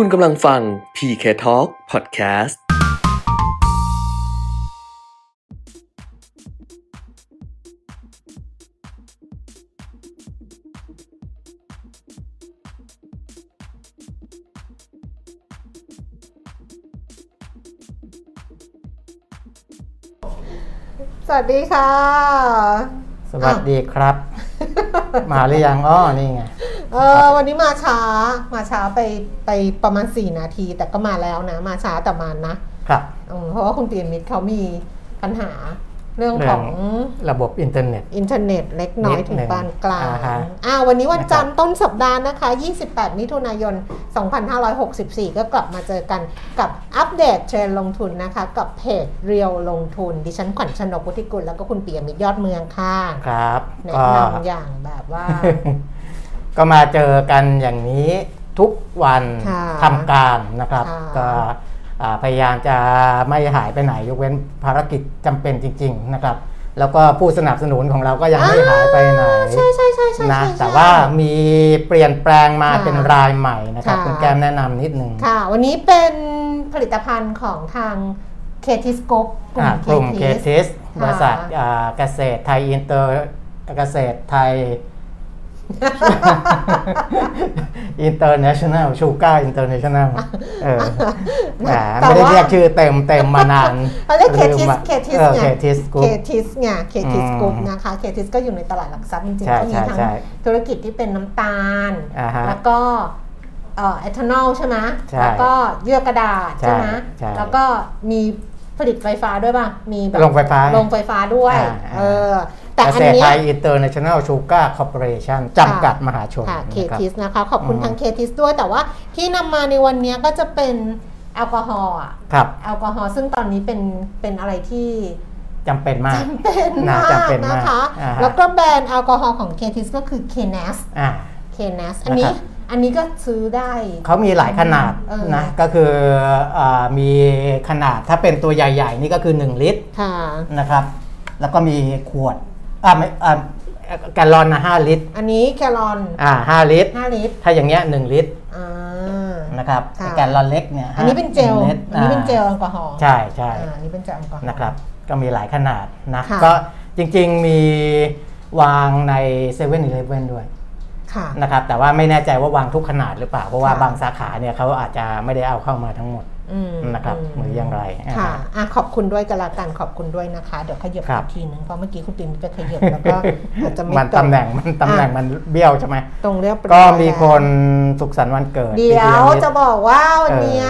คุณกำลังฟัง PK Talk Podcast สวัสดีค่ะ สวัสดีครับ มาหรือยังอ้อนี่ไง เออวันนี้มาช้ามาช้าไปไปประมาณ 4 นาที แต่ก็มาแล้วนะ มาช้าแต่มานะครับอืมเพราะว่าคุณเปียมิตรเขามีปัญหาเรื่องของระบบอินเทอร์เน็ต อินเทอร์เน็ตเล็กน้อยนิดถึงหนึ่งปานกลางอ่าฮะอ่าวันนี้วันจันทร์ต้นสัปดาห์นะคะ 28 มิถุนายน 2564 ก็กลับมาเจอกันกับอัปเดตเทรนด์ลงทุนนะคะ กับเพจเรียวลงทุน ดิฉันขวัญชนกวุฒิกุลแล้วก็คุณเปียมิตรยอดเมืองค่ะ ครับแนะก็นำอย่างแบบว่า ก็มาเจอกันอย่างนี้ทุกวันค่ะทำการนะครับ ค่ะ ก็อ่าพยายามจะไม่หายไปไหนยกเว้นภารกิจจำเป็นจริง ๆนะครับ แล้วก็ผู้สนับสนุนของเราก็ยังไม่หายไปไหน ใช่ใช่ใช่ใช่นะใช่ แต่ว่ามีเปลี่ยนแปลงมาค่ะเป็นรายใหม่นะครับค่ะ คุณแก้มแนะนำนิดนึงค่ะ วันนี้เป็นผลิตภัณฑ์ของทางเคทิสโกปอ่ากลุ่มเคทิสบริษัทอ่าเกษตรไทยอินเตอร์เกษตรไทย อินเตอร์เนชั่นแนลชูการ์อินเตอร์เนชั่นแนลเออแหมแต่ไม่ได้ว่าเรียกชื่อเต็มเต็มมานานเขาเรียกเคทิสลืมอะเคทิสเออไงเคทิสกรุ๊เคปทิสไงเคทิสอืมกรุ๊ปนะคะเคทิสก็อยู่ในตลาดหลักทรัพย์จริงใช่ๆก็มีใช่ทั้งใช่ธุรกิจที่เป็นน้ำตาลอ่าฮะแล้วก็เอ่อเอทานอลใช่ไหมใช่แล้วก็เยื่อกระดาษใช่ไหมใช่แล้วก็มีผลิตไฟฟ้าด้วยป่ะ มีแบบโรงไฟฟ้าโรงไฟฟ้าด้วยอ่าเออ แต่เกอันเนี้ยเกษตรไทยอินเตอร์เนชั่นแนลชูการ์คอร์ปอเรชั่นจำกัดมหาชนค่ะ KTIS นะครับนะคะ ขอบคุณอืมทาง KTIS ด้วย แต่ว่าที่นำมาในวันนี้ก็จะเป็นแอลกอฮอล์อะครับแอลกอฮอล์ซึ่งตอนนี้เป็นเป็นอะไรที่จำเป็นมากจำเป็นน่ามากจำเป็นมากนะคะอ่าฮะแล้วก็แบรนด์แอลกอฮอล์ของ KTIS ก็คือ KNS อ่า KNS อันนี้นะครับอันนี้ก็ซื้อได้ เขามีหลายขนาดเออนะก็คืออามีขนาดถ้าเป็นตัวใหญ่ ๆ นี่ก็คือ 1 ลิตรค่ะนะครับ แล้วก็มีขวด อ่าไม่อ่าแกลลอนนะ5ลิตร อันนี้แคลอนอ่า5ลิตร 5 ลิตรถ้าอย่างเงี้ย1ลิตรอ่า นะครับค่ะ แกลลอนเล็กเนี่ยอันนี้เป็นเจล หงตรอันนี้เป็นเจลอ่าแอลกอฮอล์ใช่ใช่อ่าอันนี้เป็นเจลแอลกอฮอล์ นะครับ ก็มีหลายขนาดนะค่ะ ก็จริงๆมีวางใน7 e เ e ่ e อด้วยค่ะ นะครับแต่ว่าไม่แน่ใจว่าวางทุกขนาดหรือเปล่า เพราะว่าค่ะ บางสาขาเนี่ยเขาอาจจะไม่ได้เอาเข้ามาทั้งหมดอืม นะครับหรืออย่างไรค่ะอ่าอะขอบคุณด้วยกันละกันขอบคุณด้วยนะคะ เดี๋ยวขยับครับอีกทีนึงเพราะเมื่อกี้คุณปิ่นไปขยับแล้วก็อาจจะไม่มันตรตำแหน่งมันตำแหน่งมันเบี้ยวใช่ไหมตรงเรียบร้อยก็มีแล้วคนสุขสันต์วันเกิด เดี๋ยวพี่จะบอกว่าวันเออเนี้ย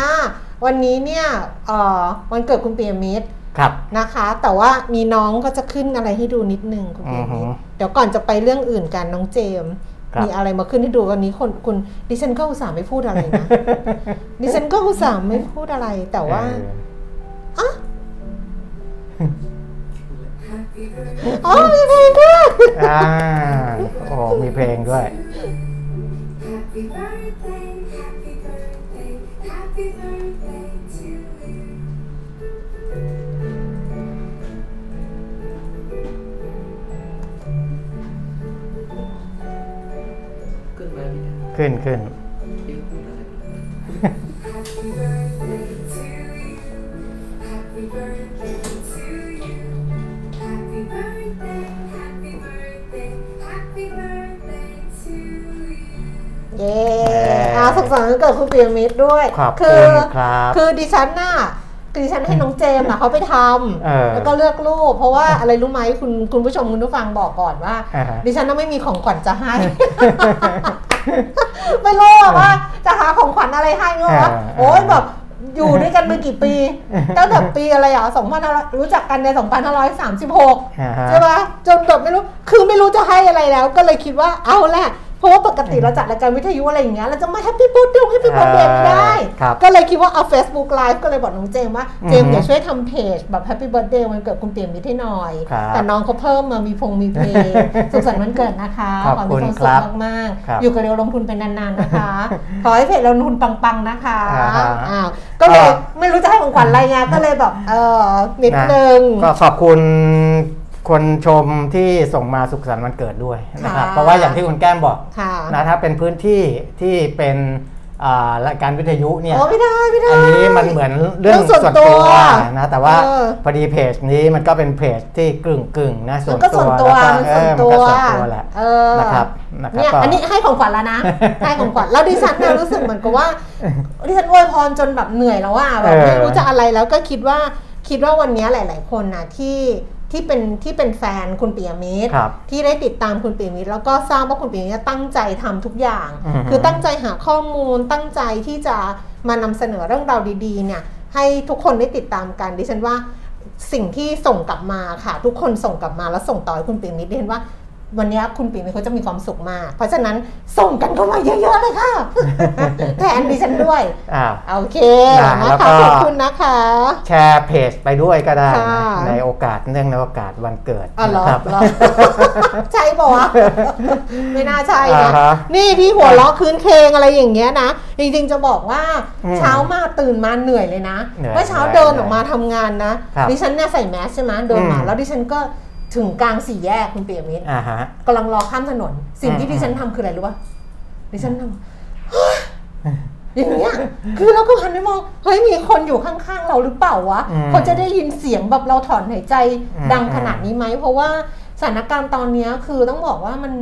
วันนี้เนี่ยเอ่อวันเกิดคุณเปียมิตรครับนะคะ แต่ว่ามีน้องก็จะขึ้นอะไรให้ดูนิดนึงคุณเปียมิตรอือฮึเดี๋ยวก่อนจะไปเรื่องอื่นกันน้องเจมส์ครับ มีอะไรมาขึ้นให้ดูวันนี้คนคุณดิฉันก็อุตส่าห์ไม่พูดอะไรนะ ดิฉันก็อุตส่าห์ไม่พูดอะไร แต่ว่าเอออ๋อมีเพลงด้วยอ่าโอ้มีเพลงด้วย Happy birthday, happy birthday, happy birthday happy birthday to you. เย้อาสุขสันต์วันเกิดคุณเปียมิตรด้วยขอบคืคุณครับคือดิฉันน่ะคือดิฉันให้น้องเจมส์อะเขาไปทเออำแล้วก็เลือกรูป เพราะว่าอะไรรู้ไหมคุณคุณผู้ชมคุณผู้ฟังบอกก่อนว่า อ่าฮะ ดิฉันน่ะไม่มีของขวัญจะให้ ไม่รู้อะว่าจะหาของขวัญอะไรให้เนอะวะเออโอ้ยแบบอยู่ด้วยกันมากี่ปี ตั้งแต่ปีอะไรอะสองพันรู้จักกันในสองพันห้าร้อยสามสิบหกอ่าฮะใช่ปะจนแบบไม่รู้ คือไม่รู้จะให้อะไรแล้ว ก็เลยคิดว่าเอาแหละ เพราะว่าปกติเราจัดรายการวิทยุอะไรอย่างเงี้ยเราจะมาแฮปปี้ i r ร์ h d เดย์แฮปปี้ i r ร์ h d เดย์ไม่ได้ ครับ ก็เลยคิดว่าเอา Facebook Live ก็เลยบอกน้องเจมส์ว่าเจมส์อือฮึเดี๋ยวช่วยทำเพจแบบ Happy Birthday วันเกิดคุณเปียมิตรให้หน่อย ครับแต่น้องเขาเพิ่มมามีพงมีเพลงสุขสันต์วันเกิดนะคะขอบคุณครับขอให้ณมีความคสุขมากๆครับอยู่กับเรียวลงทุนเป็นนานๆนะคะขอให้เพจเราลงทุนปังๆนะคะอ่าฮะ อ้าวก็เลยก็ไม่รู้จะให้ของขวัญอะไรไงก็เลยแบบเออนิดนะนึง ก็ขอบคุณ คนชมที่ส่งมาสุขสันต์วันเกิดด้วยนะครับค่ะเพราะว่าอย่างที่คุณแก้มบอกค่ะนะถ้าเป็นพื้นที่ที่เป็นอ่ารายการวิทยุเนี่ยโอ้ไม่ได้ไม่ได้อันนี้มันเหมือนเรื่องเรื่องส่ส่ววนนตัตัววนะแต่ว่าเออพอดีเพจนี้มันก็เป็นเพจที่กึ่งกึ่งๆนะส่มัวนนก็ตัส่ววนตัวแล้วมันก็ส่วนเอตัอวมันก็ส่วนตัวแหละเออนะครับนะครับเนี่ยก็อันนี้ให้ของขวัญแล้วนะให้ของขวัญแล้วดิฉันเนี่ยรู้สึกเหมือนกับว่าดิฉันอวยพรจนแบบเหนื่อยแล้วว่าแบบเออไม่รู้จะอะไรแล้วก็คิดว่าคิดว่าวันนี้หลาย ๆ คนนะที่ ที่เป็นที่เป็นแฟนคุณปิยมิตรครับที่ได้ติดตามคุณปิยมิตรแล้วก็ทราบว่าคุณปิยมิตรตั้งใจทำทุกอย่างอือฮึคือตั้งใจหาข้อมูลตั้งใจที่จะมานำเสนอเรื่องราวดีๆเนี่ยให้ทุกคนได้ติดตามกันดิฉันว่าสิ่งที่ส่งกลับมาค่ะ ทุกคนส่งกลับมาแล้วส่งต่อให้คุณปิยมิตรดิฉันว่า วันนี้คุณปิยมิตรเขาจะมีความสุขมาก เพราะฉะนั้นส่งกันเข้ามาเยอะๆเลยค่ะ แทนดิฉันด้วยอ่าโอเคได้นะแล้วคะก็ขอบคุณนะคะ แชร์เพจไปด้วยก็ได้นะค่ะในโอกาสเนื่องในโอกาสวันเกิดอ๋อเหรอนะครับเหรอใช่ปะวะไม่น่าใช่นะอ่าฮะนี่ที่หัวล้อคืนเคงอะไรอย่างเงี้ยนะ จริงๆจะบอกว่าอืมเช้ามาตื่นมาเหนื่อยเลยนะเหนื่อยเมื่อเช้าเหนื่อยเดินออกมาทำงานนะครับดิฉันเนี่ยใส่แมสใช่ไหมเดินมาอืมแล้วดิฉันก็ ถึงกลางสี่แยกคุณเปียมิตรอ่าฮะกำลังรอข้ามถนน สิ่งที่อืมดิฉันทำคืออะไรรู้ป่ะดิฉันทำอย่างเงี้ยคือเราก็หันไปมองเฮ้ยมีคนอยู่ข้างๆเราหรือเปล่าวะอืมเขาจะได้ยินเสียงแบบเราถอนหายใจอืมดังขนาดนี้ไหมเพราะว่าสถานการณ์ตอนเนี้ยคือต้องบอกว่ามัน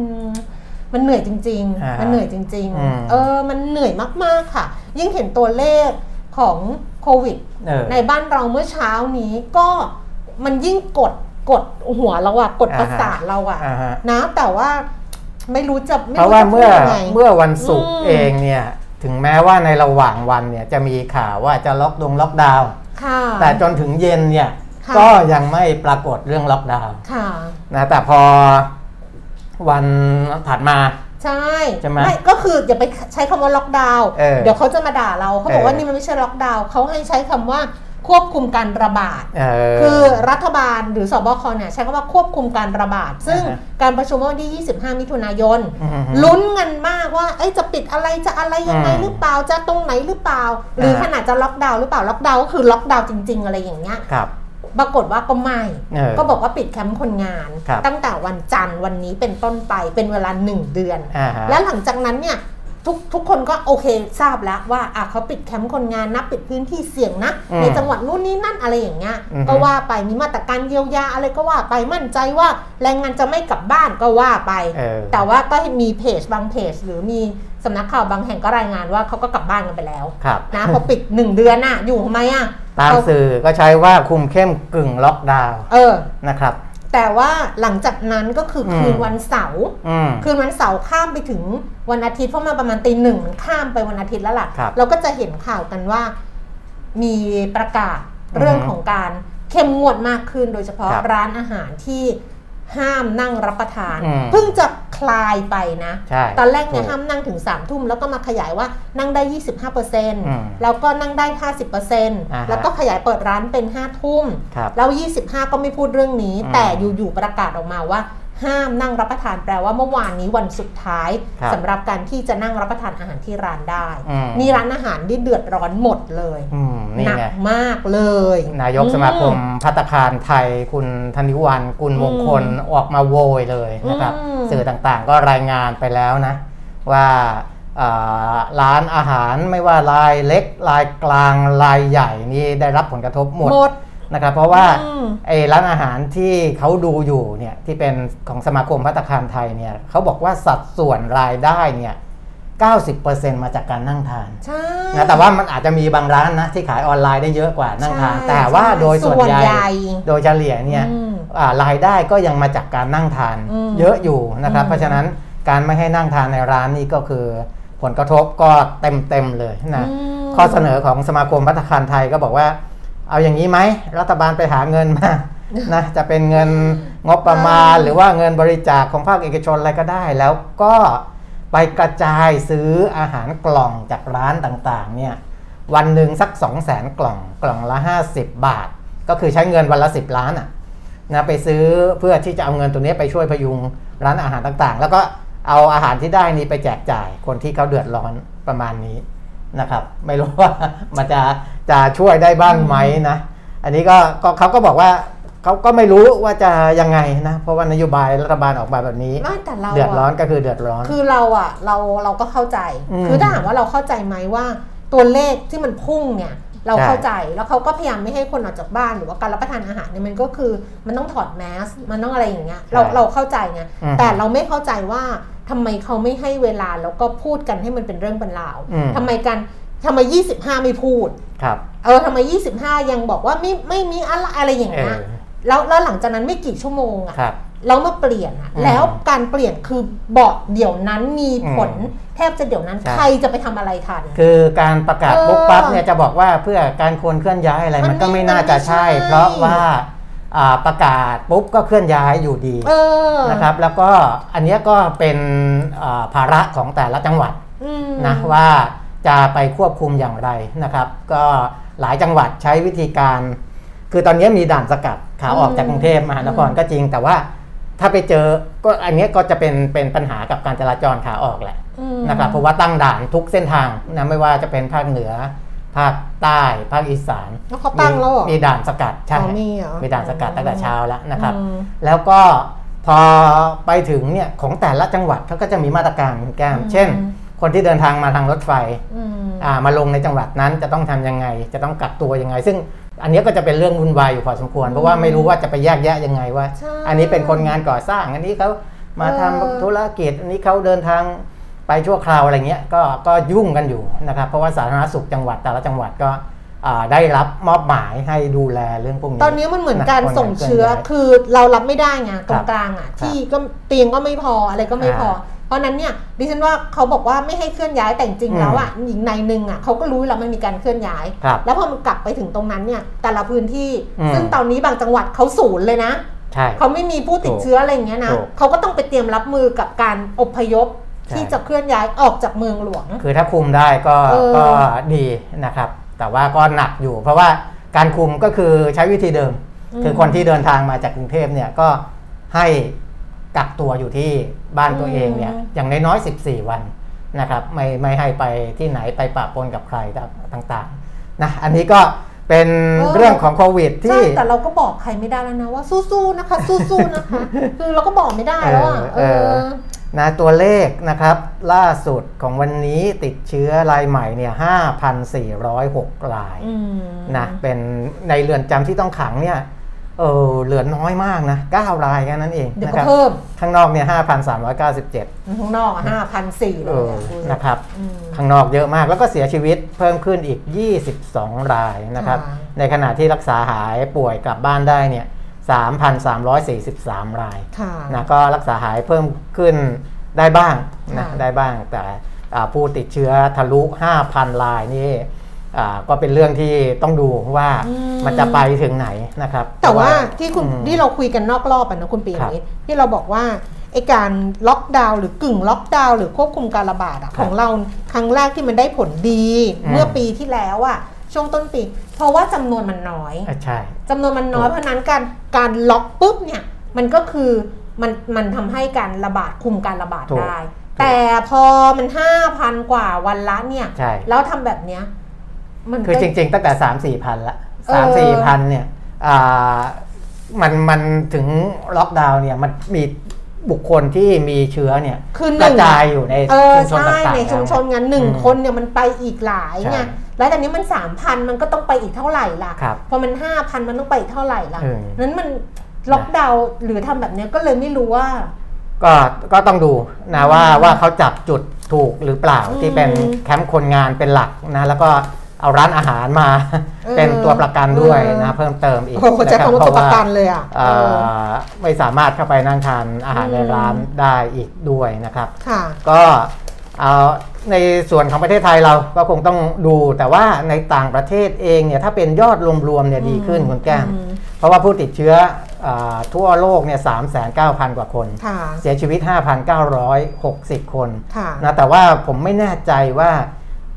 มันเหนื่อยจริงอ่าๆมันเหนื่อยจริงอืมๆเออ มันเหนื่อยมากๆค่ะ ยิ่งเห็นตัวเลขของโควิดเออในบ้านเราเมื่อเช้านี้ก็มันยิ่งกด กดหัวเราอะกดประสาทเราอะอ่าฮะนะแต่ว่าไม่รู้จะไม่เพราะว่าจะพูเมื่ดอยังไงเมื่อวันศุกร์อืมเองเนี่ยถึงแม้ว่าในระหว่างวันเนี่ยจะมีข่าวว่าจะล็อกดงล็อกดาวน์ค่ะแต่จนถึงเย็นเนี่ยค่ะก็ยังไม่ปรากฏเรื่องล็อกดาวน์ค่ะนะแต่พอวันถัดมาใช่ใช่ไหมก็คืออย่าไปใช้คำว่าล็อกดาวน์เออเดี๋ยวเขาจะมาด่าเราเขาบอกว่าเออนี่มันไม่ใช่ล็อกดาวน์เขาให้ใช้คำว่า ควบคุมการระบาดเออคือรัฐบาลหรือศบคเนี่ยใช้คำว่าควบคุมการระบาด ซึ่งอ่าฮะการประชุมเมื่อวันที่ 25 มิถุนายนอือฮึลุ้นกันมากว่าเอ้ยจะปิดอะไรจะอะไรยังไงอืมหรือเปล่าจะตรงไหนหรือเปล่า หรืออ่าขนาดจะล็อกดาวน์หรือเปล่าล็อกดาวน์ก็คือล็อกดาวน์จริง ๆ อะไรอย่างเงี้ยครับปรากฏว่าก็ไม่เออก็บอกว่าปิดแคมป์คนงานครับตั้งแต่วันจันทร์วันนี้เป็นต้นไปเป็นเวลาหนึ่งเดือนอ่าฮะแล้วหลังจากนั้นเนี่ย ทุกทุกคนก็โอเคทราบแล้วว่าอะเขาปิดแคมป์คนงานนะปิดพื้นที่เสี่ยงนะอืมในจังหวัดนู่นนี่นั่นอะไรอย่างเงี้ยอือฮึก็ว่าไปมีมาตรการเยียวยาอะไรก็ว่าไปมั่นใจว่าแรงงานจะไม่กลับบ้านก็ว่าไปเออแต่ว่าก็มีเพจบางเพจ หรือมีสำนักข่าวบางแห่งก็รายงานว่าเขาก็กลับบ้านกันไปแล้วครับนะพอปิดหนึ่งเดือนน่ะอยู่ทำไมอะตามเอสื่อก็ใช้ว่าคุมเข้มกึ่งล็อกดาวน์เออนะครับ แต่ว่าหลังจากนั้นก็คืออมคืนวันเสาร์อืมคืนวันเสาร์ข้ามไปถึงวันอาทิตย์เพราะมาประมาณตีหนึ่งมันข้ามไปวันอาทิตย์แล้วล่ะครับเราก็จะเห็นข่าวกันว่ามีประกาศเรื่องของการเข้มงวดมากขึ้นโดยเฉพาะครับร้านอาหารที่ ห้ามนั่งรับประทานอืมเพิ่งจะคลายไปนะใช่ตอนแรกเนี่ยถูกห้ามนั่งถึง3ามทุ่มแล้วก็มาขยายว่านั่งได้ 25%อืมแล้วก็นั่งได้อ่า50%ฮะแล้วก็ขยายเปิดร้านเป็น5ทุ่มครับแล้ว 25 ก็ไม่พูดเรื่องนี้อืมแต่อยู่ๆประกาศออกมาว่า ห้ามนั่งรับประทานแปลว่าเมื่อวานนี้วันสุดท้ายครับสำหรับการที่จะนั่งรับประทานอาหารที่ร้านได้อืมนี่ร้านอาหารที่เดือดร้อนหมดเลยอืมนี่หนักไงมากเลย นายกสมาคมพัตตาคารไทยคุณธนิวันกุลมงคลออกมาโวยเลยนะครับอืมสื่อต่างๆก็รายงานไปแล้วนะว่าอ่าร้านอาหารไม่ว่ารายเล็กรายกลางรายใหญ่นี่ได้รับผลกระทบหมดหมด นะครับเพราะว่าอืมไอ้ร้านอาหารที่เขาดูอยู่เนี่ยที่เป็นของสมาคมพัตตาคารไทยเนี่ยเขาบอกว่าสัดส่วนรายได้เนี่ย90%มาจากการนั่งทานใช่นะแต่ว่ามันอาจจะมีบางร้านนะที่ขายออนไลน์ได้เยอะกว่านั่งทานใช่แต่ว่าใช่โดยส่วนส่วนใหญ่ใหญ่โดยเฉลี่ยเนี่ยอืมอ่ารายได้ก็ยังมาจากการนั่งทานอืมเยอะอยู่นะครับอืมเพราะฉะนั้นการไม่ให้นั่งทานในร้านนี่ก็คือ ผลกระทบก็เต็มเต็มๆเลยนะอืมข้อเสนอของสมาคมพัฒคารไทยก็บอกว่า เอาอย่างนี้ไหมรัฐบาลไปหาเงินมานะจะเป็นเงินงบประมาณ หรือว่าเงินบริจาคของภาคเอกชนอะไรก็ได้ แล้วก็ไปกระจายซื้ออาหารกล่องจากร้านต่างๆเนี่ยวันหนึ่งสัก 2 0 0แสนกล่องกล่องละ 50 บาท ก็คือใช้เงินวันละ 10 ล้านอะนะไปซื้อเพื่อที่จะเอาเงินตัวนี้ไปช่วยพยุงร้านอาหารต่างๆ แล้วก็เอาอาหารที่ได้นี้ไปแจกจ่ายคนที่เขาเดือดร้อนประมาณนี้ นะครับ ไม่รู้ว่ามันจะจะช่วยได้บ้างไหมนะ อันนี้ก็ก็เขาก็บอกว่าเขาก็ไม่รู้ว่าจะยังไงนะ เพราะว่านโยบายรัฐบาลออกมาแบบนี้ไม่แต่เราเดือดร้อนอะก็คือเดือดร้อน คือเราอะเราเราก็เข้าใจอืมคือถ้าถามว่าเราเข้าใจไหมว่าตัวเลขที่มันพุ่งเนี่ยเราใช่เข้าใจแล้วเขาก็พยายามไม่ให้คนออกจากบ้านหรือว่าการรับประทานอาหารเนี่ยมันก็คือมันต้องถอดแมสมันต้องอะไรอย่างเงี้ยเราเราเข้าใจไงอืมแต่เราไม่เข้าใจว่า ทำไมเขาไม่ให้เวลาแล้วก็พูดกันให้มันเป็นเรื่องเป็นราวอืมทำไมกันทำไม25ไม่พูด ครับ เออทำไม25ยังบอกว่าไม่ไม่มีอะไรอะไรอย่างเอเงี้ยอแล้วแล้วหลังจากนั้นไม่กี่ชั่วโมงอะครับแล้วมาเปลี่ยนอะอืมแล้วการเปลี่ยนคือบอกเดี๋ยวนั้นมีผลอืมแทบจะเดี๋ยวนั้นใช่ใครจะไปทำอะไรทัน คือการประกาศเออปุ๊บปั๊บเนี่ยจะบอกว่าเพื่อการควรเคลื่อนย้ายอะไรมันมันก็ไม่ไม่น่าจะใช่มันไม่ใช่เพราะว่าอ่า ประกาศปุ๊บก็เคลื่อนย้ายอยู่ดีเออนะครับ แล้วก็อันเนี้ยก็เป็นอ่าภาระของแต่ละจังหวัดอืมนะว่าจะไปควบคุมอย่างไรนะครับ ก็หลายจังหวัดใช้วิธีการ คือตอนนี้มีด่านสกัดขาออกจากกรุงเทพมหานครก็จริง แต่ว่าถ้าไปเจอก็อันเนี้ยก็จะเป็นเป็นปัญหากับการจราจรขาออกแหละอืมนะครับเพราะว่าตั้งด่านทุกเส้นทางนะไม่ว่าจะเป็นภาคเหนือ ภาคใต้ภาคอีสานแล้วเขาตั้งแล้วเหรอมีด่านสกัดใช่อ๋อมีเหรอด่านสกัดตั้งแต่เช้าแล้วนะครับอืมแล้วก็พอไปถึงเนี่ยของแต่ละจังหวัดเขาก็จะมีมาตรการคุณแก้มอืมเช่น คนที่เดินทางมาทางรถไฟอืมอ่ามาลงในจังหวัดนั้นจะต้องทำยังไง จะต้องกักตัวยังไง ซึ่งอันเนี้ยก็จะเป็นเรื่องวุ่นวายอยู่พอสมควร เพราะว่าไม่รู้ว่าจะไปแยกแยะยังไงว่าใช่อันนี้เป็นคนงานก่อสร้าง อันนี้เขามาทำเออธุรกิจอันนี้เขาเดินทาง ไปชั่วคราวอะไรเงี้ยก็ก็ยุ่งกันอยู่นะครับเพราะว่าสาธารณสุขจังหวัดแต่ละจังหวัดก็อ่าได้รับมอบหมายให้ดูแลเรื่องพวกนี้ ตอนนี้มันเหมือนการคนส่งเชื้อคลื่นย้ายคือเรารับไม่ได้ไงตรครังบกลางอะครับที่ก็เตียงก็ไม่พออะไรก็ไม่พออ่าเพราะฉะนั้นเนี่ยดิฉันว่าเขาบอกว่าไม่ให้เคลื่อนย้ายแต่จริงๆอืมแล้วอะอีกในหนึ่งอะเขาก็รู้แล้วมันมีการเคลื่อนย้ายครับแล้วพอมันกลับไปถึงตรงนั้นเนี่ยแต่ละพื้นที่อืมซึ่งตอนนี้บางจังหวัดเขาศูนย์เลยนะใช่เขาไม่มีผู้ติดเชื้ออะไรอย่างเงี้ยนะถูกเขาก็ต้องไปเตรียมรับมือกับการอพยพใช่ ที่จะเคลื่อนย้ายออกจากเมืองหลวง คือถ้าคุมได้ก็เออก็ดีนะครับ แต่ว่าก็หนักอยู่ เพราะว่าการคุมก็คือใช้วิธีเดิม คือคนที่เดินทางมาจากกรุงเทพเนี่ยก็ให้กักตัวอยู่ที่บ้านตัวเองเนี่ยอย่างน้อยๆ14 วันนะครับ ไม่ไม่ให้ไปที่ไหนไปปะปนกับใครต่างๆนะอันนี้ก็เป็นเรื่องของโควิดใช่ที่แต่เราก็บอกใครไม่ได้แล้วนะว่าสู้ๆนะคะ สู้ๆนะคะ คือเราก็บอกไม่ได้แล้วอะเออเออ นะตัวเลขนะครับล่าสุดของวันนี้ติดเชื้อรายใหม่เนี่ย5,406รายอืมนะเป็นในเรือนจำที่ต้องขังเนี่ยเออเหลือน้อยมากนะ9รายแค่นั้นเองเดี๋ยวนะก็ครับเพิ่มข้างนอกเนี่ย5,397 ข้างนอกห้าพันสี่เลเอยออะดูสินะครับอืมข้างนอกเยอะมากแล้วก็เสียชีวิตเพิ่มขึ้นอีก 22 รายนะครับค่ะในขณะที่รักษาหายป่วยกลับบ้านได้เนี่ย 3,343 รายค่ะนะก็รักษาหายเพิ่มขึ้นได้บ้างนะค่ะได้บ้างแต่อ่าผู้ติดเชื้อทะลุ 5,000 รายนี่อ่าก็เป็นเรื่องที่ต้องดูว่ามันจะไปถึงไหนนะครับ แต่ว่าที่คุณอืมที่เราคุยกันนอกรอบอะนะคุณปีครับนี้ที่เราบอกว่าไอการล็อกดาวน์หรือกึ่งล็อกดาวน์หรือควบคุมการระบาดอะครับของเราครั้งแรกที่มันได้ผลดีอืมเมื่อปีที่แล้วอะ ช่วงต้นปี เพราะว่าจำนวนมันน้อยอะใช่จำนวนมันน้อยถูกเพราะฉะนั้นการการล็อกปุ๊บเนี่ยมันก็คือมันมันทำให้การระบาดคุมการระบาดถูกได้ แต่พอมันห้าพันกว่าวันละเนี่ยใช่แล้วทำแบบเนี้ยมันคือก็จริง ๆ ตั้งแต่3 4พันละเออ3 4พันเนี่ยอ่ามันมันถึงล็อกดาวน์เนี่ยมันมีบุคคลที่มีเชื้อเนี่ยคือหกระนึ่งจายอยู่ในเออชุมชนใช่ต่างๆในชุมชนแล้วงั้นหนึ่งอืมคนเนี่ยมันไปอีกหลายใช่ไง แล้วตอนนี้มันสามพันมันก็ต้องไปอีกเท่าไหร่ล่ะครับพอมันห้าพันมันต้องไปอีกเท่าไหร่ล่ะเออนั้นมันล็อกดาวน์หรือทำแบบเนี้ยก็เลยไม่รู้ว่า ก็ก็ต้องดูนะว่าว่าเขาจับจุดถูกหรือเปล่าอืมที่เป็นแคมป์คนงานเป็นหลักนะแล้วก็เอาร้านอาหารมาเออเป็นตัวประกันด้วยเออนะเพิ่มเติมอีกโอ้โหใช้นะคำว่าตัวประกันเลยอะเอ่เอออไม่สามารถเข้าไปนั่งทานอาหารในอืมร้านได้อีกด้วยนะครับค่ะก็เอา ในส่วนของประเทศไทยเราก็คงต้องดู แต่ว่าในต่างประเทศเองเนี่ยถ้าเป็นยอดรวมๆเนี่ยดีขึ้นคุณแก้มอืมเพราะว่าผู้ติดเชื้ออาทั่วโลกเนี่ยสามแสนเก้าพันกว่าคนค่ะเสียชีวิต 5,960 คนค่ะนะแต่ว่าผมไม่แน่ใจว่า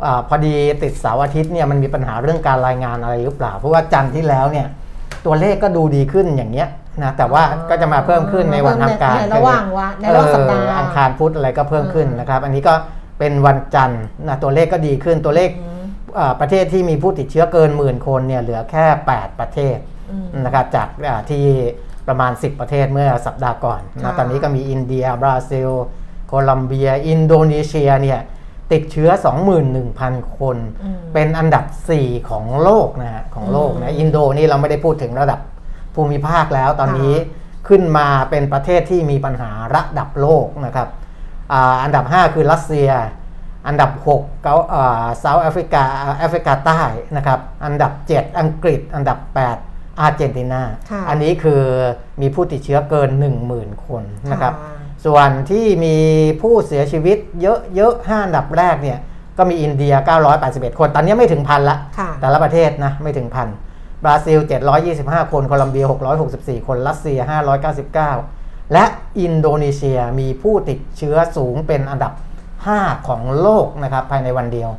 อาพอดีติดเสาร์อาทิตย์เนี่ยมันมีปัญหาเรื่องการรายงานอะไรหรือเปล่า เพราะว่าจันทร์ที่แล้วเนี่ยตัวเลขก็ดูดีขึ้นอย่างเงี้ยนะแต่ว่าก็จะมาเพิ่มขึ้นในวันทำการในระหว่างวันในระหว่างสัปดาห์เอออังคารพุธอะไรก็เพิ่มขึ้นนะครับ อันนี้ก็ เป็นวันจันทร์นะตัวเลขก็ดีขึ้นตัวเลขอืมอ่าประเทศที่มีผู้ติดเชื้อเกินหมื่นคนเนี่ยเหลือแค่ 8 ประเทศอืมนะครับจากอ่าที่ประมาณ 10 ประเทศเมื่อสัปดาห์ก่อนค่ะนะตอนนี้ก็มีอินเดีย บราซิล โคลัมเบีย อินโดนีเซียเนี่ยติดเชื้อ 21,000 คนอืมเป็นอันดับ 4 ของโลกนะฮะของโลกอืนะมอินโดนี่เราไม่ได้พูดถึงระดับภูมิภาคแล้วตอนนี้ขึ้นมาเป็นประเทศที่มีปัญหาระดับโลกนะครับ อ่าอันดับ 5 คือรัสเซีย อันดับ6เกาเซาท์แอฟริกาแอฟริกาใต้นะครับ อันดับ 7 อังกฤษ อันดับ 8 อาร์เจนตินาค่ะอันนี้คือมีผู้ติดเชื้อเกิน 10,000 คนนะครับค่ะส่วนที่มีผู้เสียชีวิตเยอะๆ5อันดับแรกเนี่ยก็มีอินเดีย 981 คน ตอนนี้ไม่ถึงพันละค่ะแต่ละประเทศนะไม่ถึงพัน บราซิล 725 คน โคลัมเบีย 664 คน รัสเซีย 599 และอินโดนีเซียมีผู้ติดเชื้อสูงเป็นอันดับ 5 ของโลกนะครับภายในวันเดียว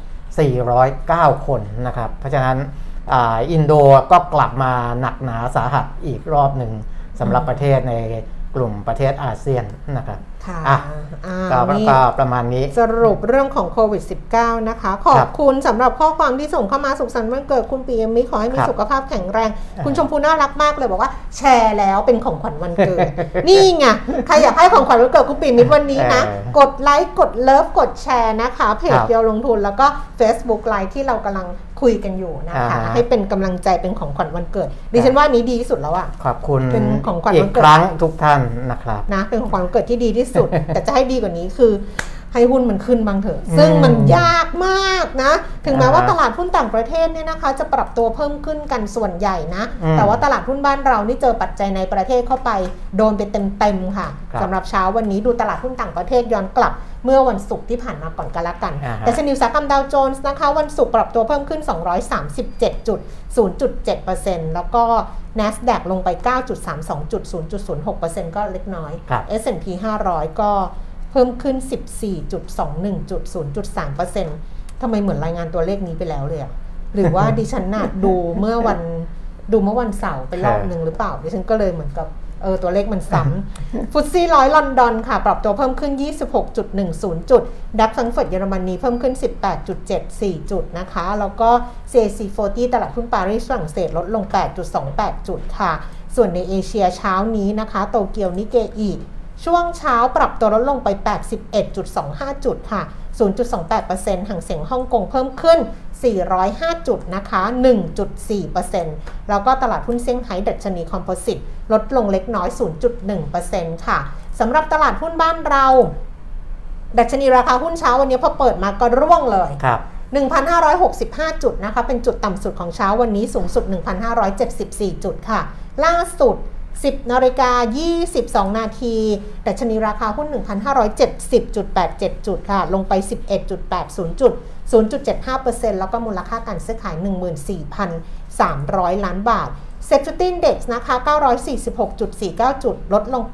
409 คนนะครับ เพราะฉะนั้นออินโดก็กลับมาหนักหนาสาหัสอีกรอบหนึ่งสำหรับประเทศในกลุ่มประเทศอาเซียนนะครับ ค่ะอะอ่าก็นี่ก็ประมาณนี้ สรุปเรื่องของโควิด -19 นะคะ ขอบคุณครับสำหรับข้อความที่ส่งเข้ามาสุขสันต์วันเกิดคุณเปียมิตรขอให้มีครับสุขภาพแข็งแรงอ่าคุณชมพูน่ารักมากเลยบอกว่า แชร์แล้วเป็นของขวัญวันเกิด นี่ไงใครอยากให้ของขวัญวันเกิดคุณเปียมิตรวันนี้นะเออกดไลค์กด Love กดแชร์นะคะ เพจครับเดียวลงทุนแล้วก็ Facebook ไลฟ์ที่เรากำลัง คุยกันอยู่นะคะอ่าฮะให้เป็นกำลังใจเป็นของขวัญวันเกิด ดิฉันว่านี้ดีที่สุดแล้วอะขอบคุณเป็นของขวัญอีวักนเกิดครั้งทุกท่านนะครับนะเป็นของขวัญวันเกิดที่ดีที่สุด แต่จะให้ดีกว่านี้คือ ให้หุ้นมันขึ้นบ้างเถอะ ซึ่งมันยากมากนะ ถึงแม้ว่าอ่าฮะตลาดหุ้นต่างประเทศเนี่ยนะคะ จะปรับตัวเพิ่มขึ้นกันส่วนใหญ่นะอืมแต่ว่าตลาดหุ้นบ้านเรานี่เจอปัจจัยในประเทศเข้าไป โดนไปเต็มๆค่ะครับสำหรับเช้าวันนี้ดูตลาดหุ้นต่างประเทศย้อนกลับเมื่อวันศุกร์ที่ผ่านมาก่อนกันละกันอ่าฮะแต่ชนิวสาหกรรมดาวโจนส์นะคะ วันศุกร์ปรับตัวเพิ่มขึ้น 237จุด0.7%แล้วก็ NASDAQ ลงไป 9.32จุด0.06%ก็เล็กน้อยครับ S&P 500 ก็ เพิ่มขึ้น 14.21จุด0.3%ทำไมเหมือนรายงานตัวเลขนี้ไปแล้วเลยอะหรือว่าดิฉันน่ะดูเมื่อวันดูเมื่อวันเสาร์ไปรอบหนึ่งหรือเปล่า ดิฉันก็เลยเหมือนกับเออตัวเลขมันซ้ำฟุตซี่ร้อยลอนดอนค่ะ ปรับตัวเพิ่มขึ้น 26.10 จุด ดัคซังเฟิร์ตเยอรมนีเพิ่มขึ้น 18.74 จุดนะคะ แล้วก็ CAC 40 ตลาดหุ้นปารีสฝรั่งเศสลดลง 8.28 จุดค่ะ ส่วนในเอเชียเช้านี้นะคะ โตเกียวนิเกอี ช่วงเช้าปรับตัวลดลงไป 81.25 จุดค่ะ 0.28%ห่างเสียงฮ่องกงเพิ่มขึ้น 405 จุดนะคะ 1.4%แล้วก็ตลาดหุ้นเซี่ยงไฮ้ดัชนีคอมโพสิตลดลงเล็กน้อย 0.1%ค่ะ สำหรับตลาดหุ้นบ้านเรา ดัชนีราคาหุ้นเช้าวันนี้พอเปิดมาก็ร่วงเลยครับ1,565 จุดนะคะ เป็นจุดต่ำสุดของเช้าวันนี้สูงสุด 1,574 จุดค่ะ ล่าสุด 10นาฬิกา22 นาทีดัชนีราคาหุ้น 1,570.87 จุดค่ะ ลงไป 11.80 จุด 0.75%แล้วก็มูลค่าการซื้อขาย 14,300 ล้านบาท s e c u r i t y Index นะคะ 946.49 จุด ลดลง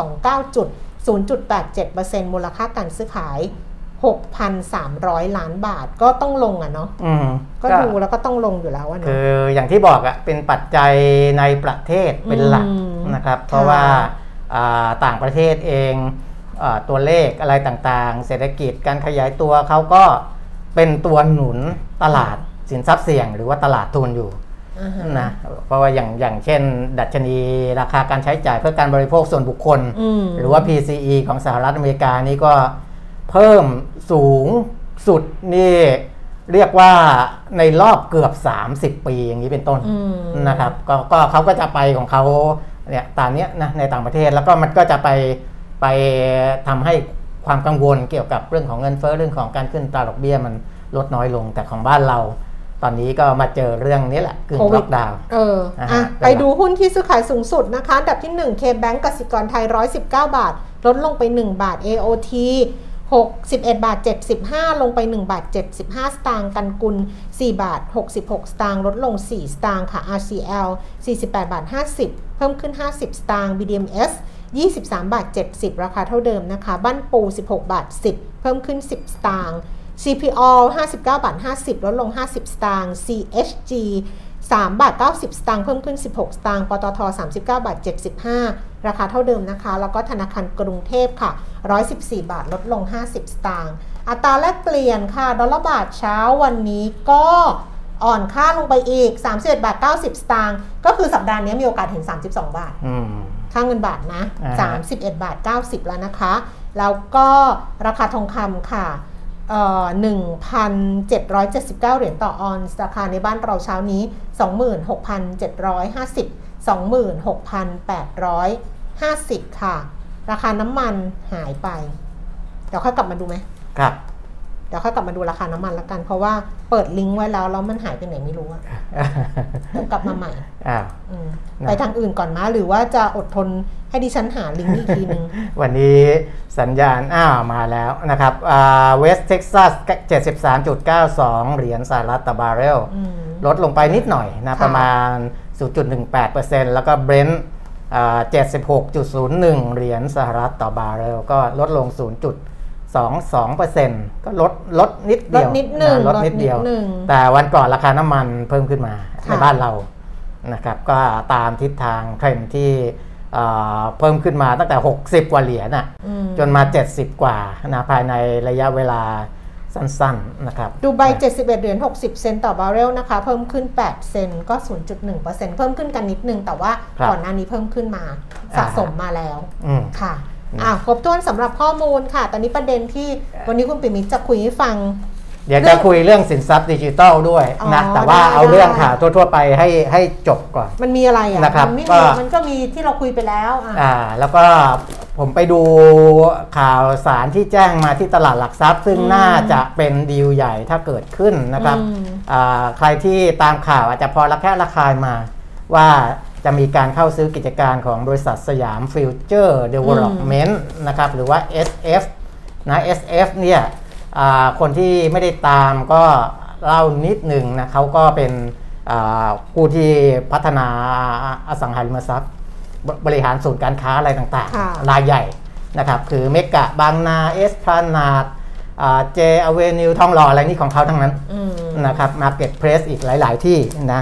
8.29 จุด 0.87%มูลค่าการซื้อขาย 6,300 ล้านบาทก็ต้องลงอะเนาะอืมก็ดูแล้วก็ต้องลงอยู่แล้วอะคืเนาะออย่างที่บอกอะเป็นปัจจัยในประเทศเป็นหลักอืมนะครับ เพค่ะราะว่าอ่าต่างประเทศเองอาตัวเลขอะไรต่างๆ เศรษฐกิจการขยายตัวเขาก็เป็นตัวหนุนตลาดสินทรัพย์เสี่ยง หรือว่าตลาดทุนอยู่อ่าฮะนะเพราะว่าอย่างอย่างเช่น ดัชนีราคาการใช้จ่ายเพื่อการบริโภคส่วนบุคคลอืมหรือว่า PCE ของสหรัฐอเมริกานี่ก็ เพิ่มสูงสุดนี่เรียกว่าในรอบเกือบ 30 ปีอย่างนี้เป็นต้นอืมนะครับก็ก็เขาก็จะไปของเขาเนี่ยตามเนี้ยนะในต่างประเทศแล้วก็มันก็จะไปไปทำให้ความกังวลเกี่ยวกับเรื่องของเงินเฟ้อเรื่องของการขึ้นตราดอกเบี้ยมันลดน้อยลงแต่ของบ้านเรา ตอนนี้ก็มาเจอเรื่องนี้แหละกึ่งโควิดล็อกดาวน์เอออ่าอะฮะไปดูหุ้นที่ซื้อขายสูงสุดนะคะ อันดับที่1 K-Bank กสิกรไทย 119 บาท ลดลงไป 1 บาท AOT 61 บาท 75 ลงไป 1 บาท 75 สตางค์กันกุล 4 บาท 66 สตางค์ลดลง 4 สตางค์ค่ะ RCL 48 บาท 50 เพิ่มขึ้น 50 สตางค์ BDMs 23 บาท 70 ราคาเท่าเดิมนะคะ บ้านปู 16 บาท 10 เพิ่มขึ้น 10 สตางค์ CPO 59 บาท 50 ลดลง 50 สตางค์ CHG 3 บาท 90 สตางค์เพิ่มขึ้น 16 สตางค์ ปตท 39 บาท 75 ราคาเท่าเดิมนะคะ แล้วก็ธนาคารกรุงเทพค่ะ 114 บาทลดลง 50 สตางค์ อัตราแลกเปลี่ยนค่ะ ดอลลาร์บาทเช้าวันนี้ก็อ่อนค่าลงไปอีก 31 บาท 90 สตางค์ ก็คือสัปดาห์นี้มีโอกาสถึง 32 บาทอืมค่าเงินบาทนะอ่าฮะ31 บาท 90 แล้วนะคะ แล้วก็ราคาทองคำค่ะเอ่อ 1,779 เหรียญต่อออนซ์ราคาในบ้านเราเช้านี้ 26,750 26,850 ค่ะ ราคาน้ำมันหายไป เดี๋ยวค่อยกลับมาดูไหมครับ เดี๋ยวค่อยกลับมาดูราคาน้ำมันแล้วกัน เพราะว่าเปิดลิงก์ไว้แล้วแล้วมันหายไปไหนไม่รู้อะเดี๋ยวกลับมาใหม่อ้าวอืมนะไปทางอื่นก่อนมาหรือว่าจะอดทนให้ดิฉันหาลิงก์อีกทีนึง วันนี้สัญญาณอ้าวมาแล้วนะครับ West Texas 73.92 เหรียญสหรัฐต่อบาร์เรลอืมลดลงไปนิดหน่อยนะค่ะประมาณ 0.18%แล้วก็ Brent 76.01 เหรียญสหรัฐต่อบาร์เรลก็ลดลง 0.22%ก็ลดลดนิดลเดีดยวนิดหนึ่งะลดนิดเดียวหนึ่งแต่วันก่อนราคาน้ำมันเพิ่มขึ้นมาค่ะในบ้านเรานะครับก็ตามทิศทางเทรนด์ที่เอ่อเพิ่มขึ้นมาตั้งแต่ 60 กว่าเหรียญน่ะอืมจนมา 70 กว่านะภายในระยะเวลาสั้นๆนะครับดูไบ71 เหรียญ 60 เซนต์ต่อบาร์เรลนะคะ เพิ่มขึ้น 8 เซนต์ก็ 0.1%เพิ่มขึ้นกันนิดนึง แต่ว่าครับก่อนหน้านี้เพิ่มขึ้นมาสะสมมาแล้วอืมค่ะ อะครบถ้วนสำหรับข้อมูลค่ะ ตอนนี้ประเด็นที่วันนี้คุณปิมิตรจะคุยให้ฟัง เดี๋ยวจะคุยเรื่องสินทรัพย์ดิจิทัลด้วยนะอ๋อแต่ว่าได้เอาเรื่องได้ข่าวทั่ว ๆ ไปให้ให้จบก่อน มันมีอะไรอะนะครับมันไม่ก็มีมันก็มีที่เราคุยไปแล้วอะอ่าแล้วก็ผมไปดูข่าวสารที่แจ้งมาที่ตลาดหลักทรัพย์ ซึ่งอืมน่าจะเป็นดีลใหญ่ถ้าเกิดขึ้นนะครับอืมอ่าใครที่ตามข่าวอาจจะพอระแคะระคายมาว่า จะมีการเข้าซื้อกิจการของบริษัทสยามฟิวเจอร์เดเวล็อปเมนต์นะครับหรือว่า SF นะ SF เนี่ยอ่าคนที่ไม่ได้ตามก็เล่านิดหนึ่งนะเขาก็เป็นอ่าผู้ที่พัฒนาอสังหาริมทรัพย์บริหารศูนย์การค้าอะไรต่างๆค่ะรายใหญ่นะครับคือเมกะบางนาเอสพลานาดเจอเวนิวทองหล่ออะไรนี่ของเขาทั้งนั้นอืมนะครับ Marketplace อีกหลาย ๆ ที่นะ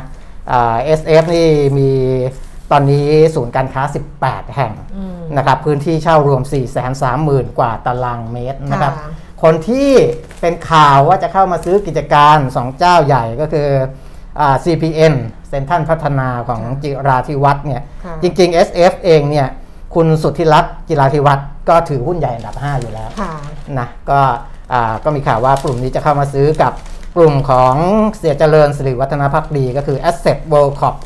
SF นี่มีตอนนี้ศูนย์การค้า 18 แห่งอืมนะครับพื้นที่เช่ารวม 4 3 0 0 0 0 กว่าตารางเมตรนะครับค่ะคนที่เป็นข่าวว่าจะเข้ามาซื้อกิจการ 2 เจ้าใหญ่ก็คืออ่า CPN เซ็นทรัลพัฒนาของจิราธิวัฒน์เนี่ยค่ะจริง ๆ SF เองเนี่ยคุณสุทธิรัตน์จิราธิวัฒน์ก็ถือหุ้นใหญ่อันดับ 5 อยู่แล้วค่ะนะก็อ่าก็มีข่าวว่ากลุ่มนี้จะเข้ามาซื้อกับ กลุ่มของเสียเจริญสิริวัฒนพักดีก็คือ Asset World Corp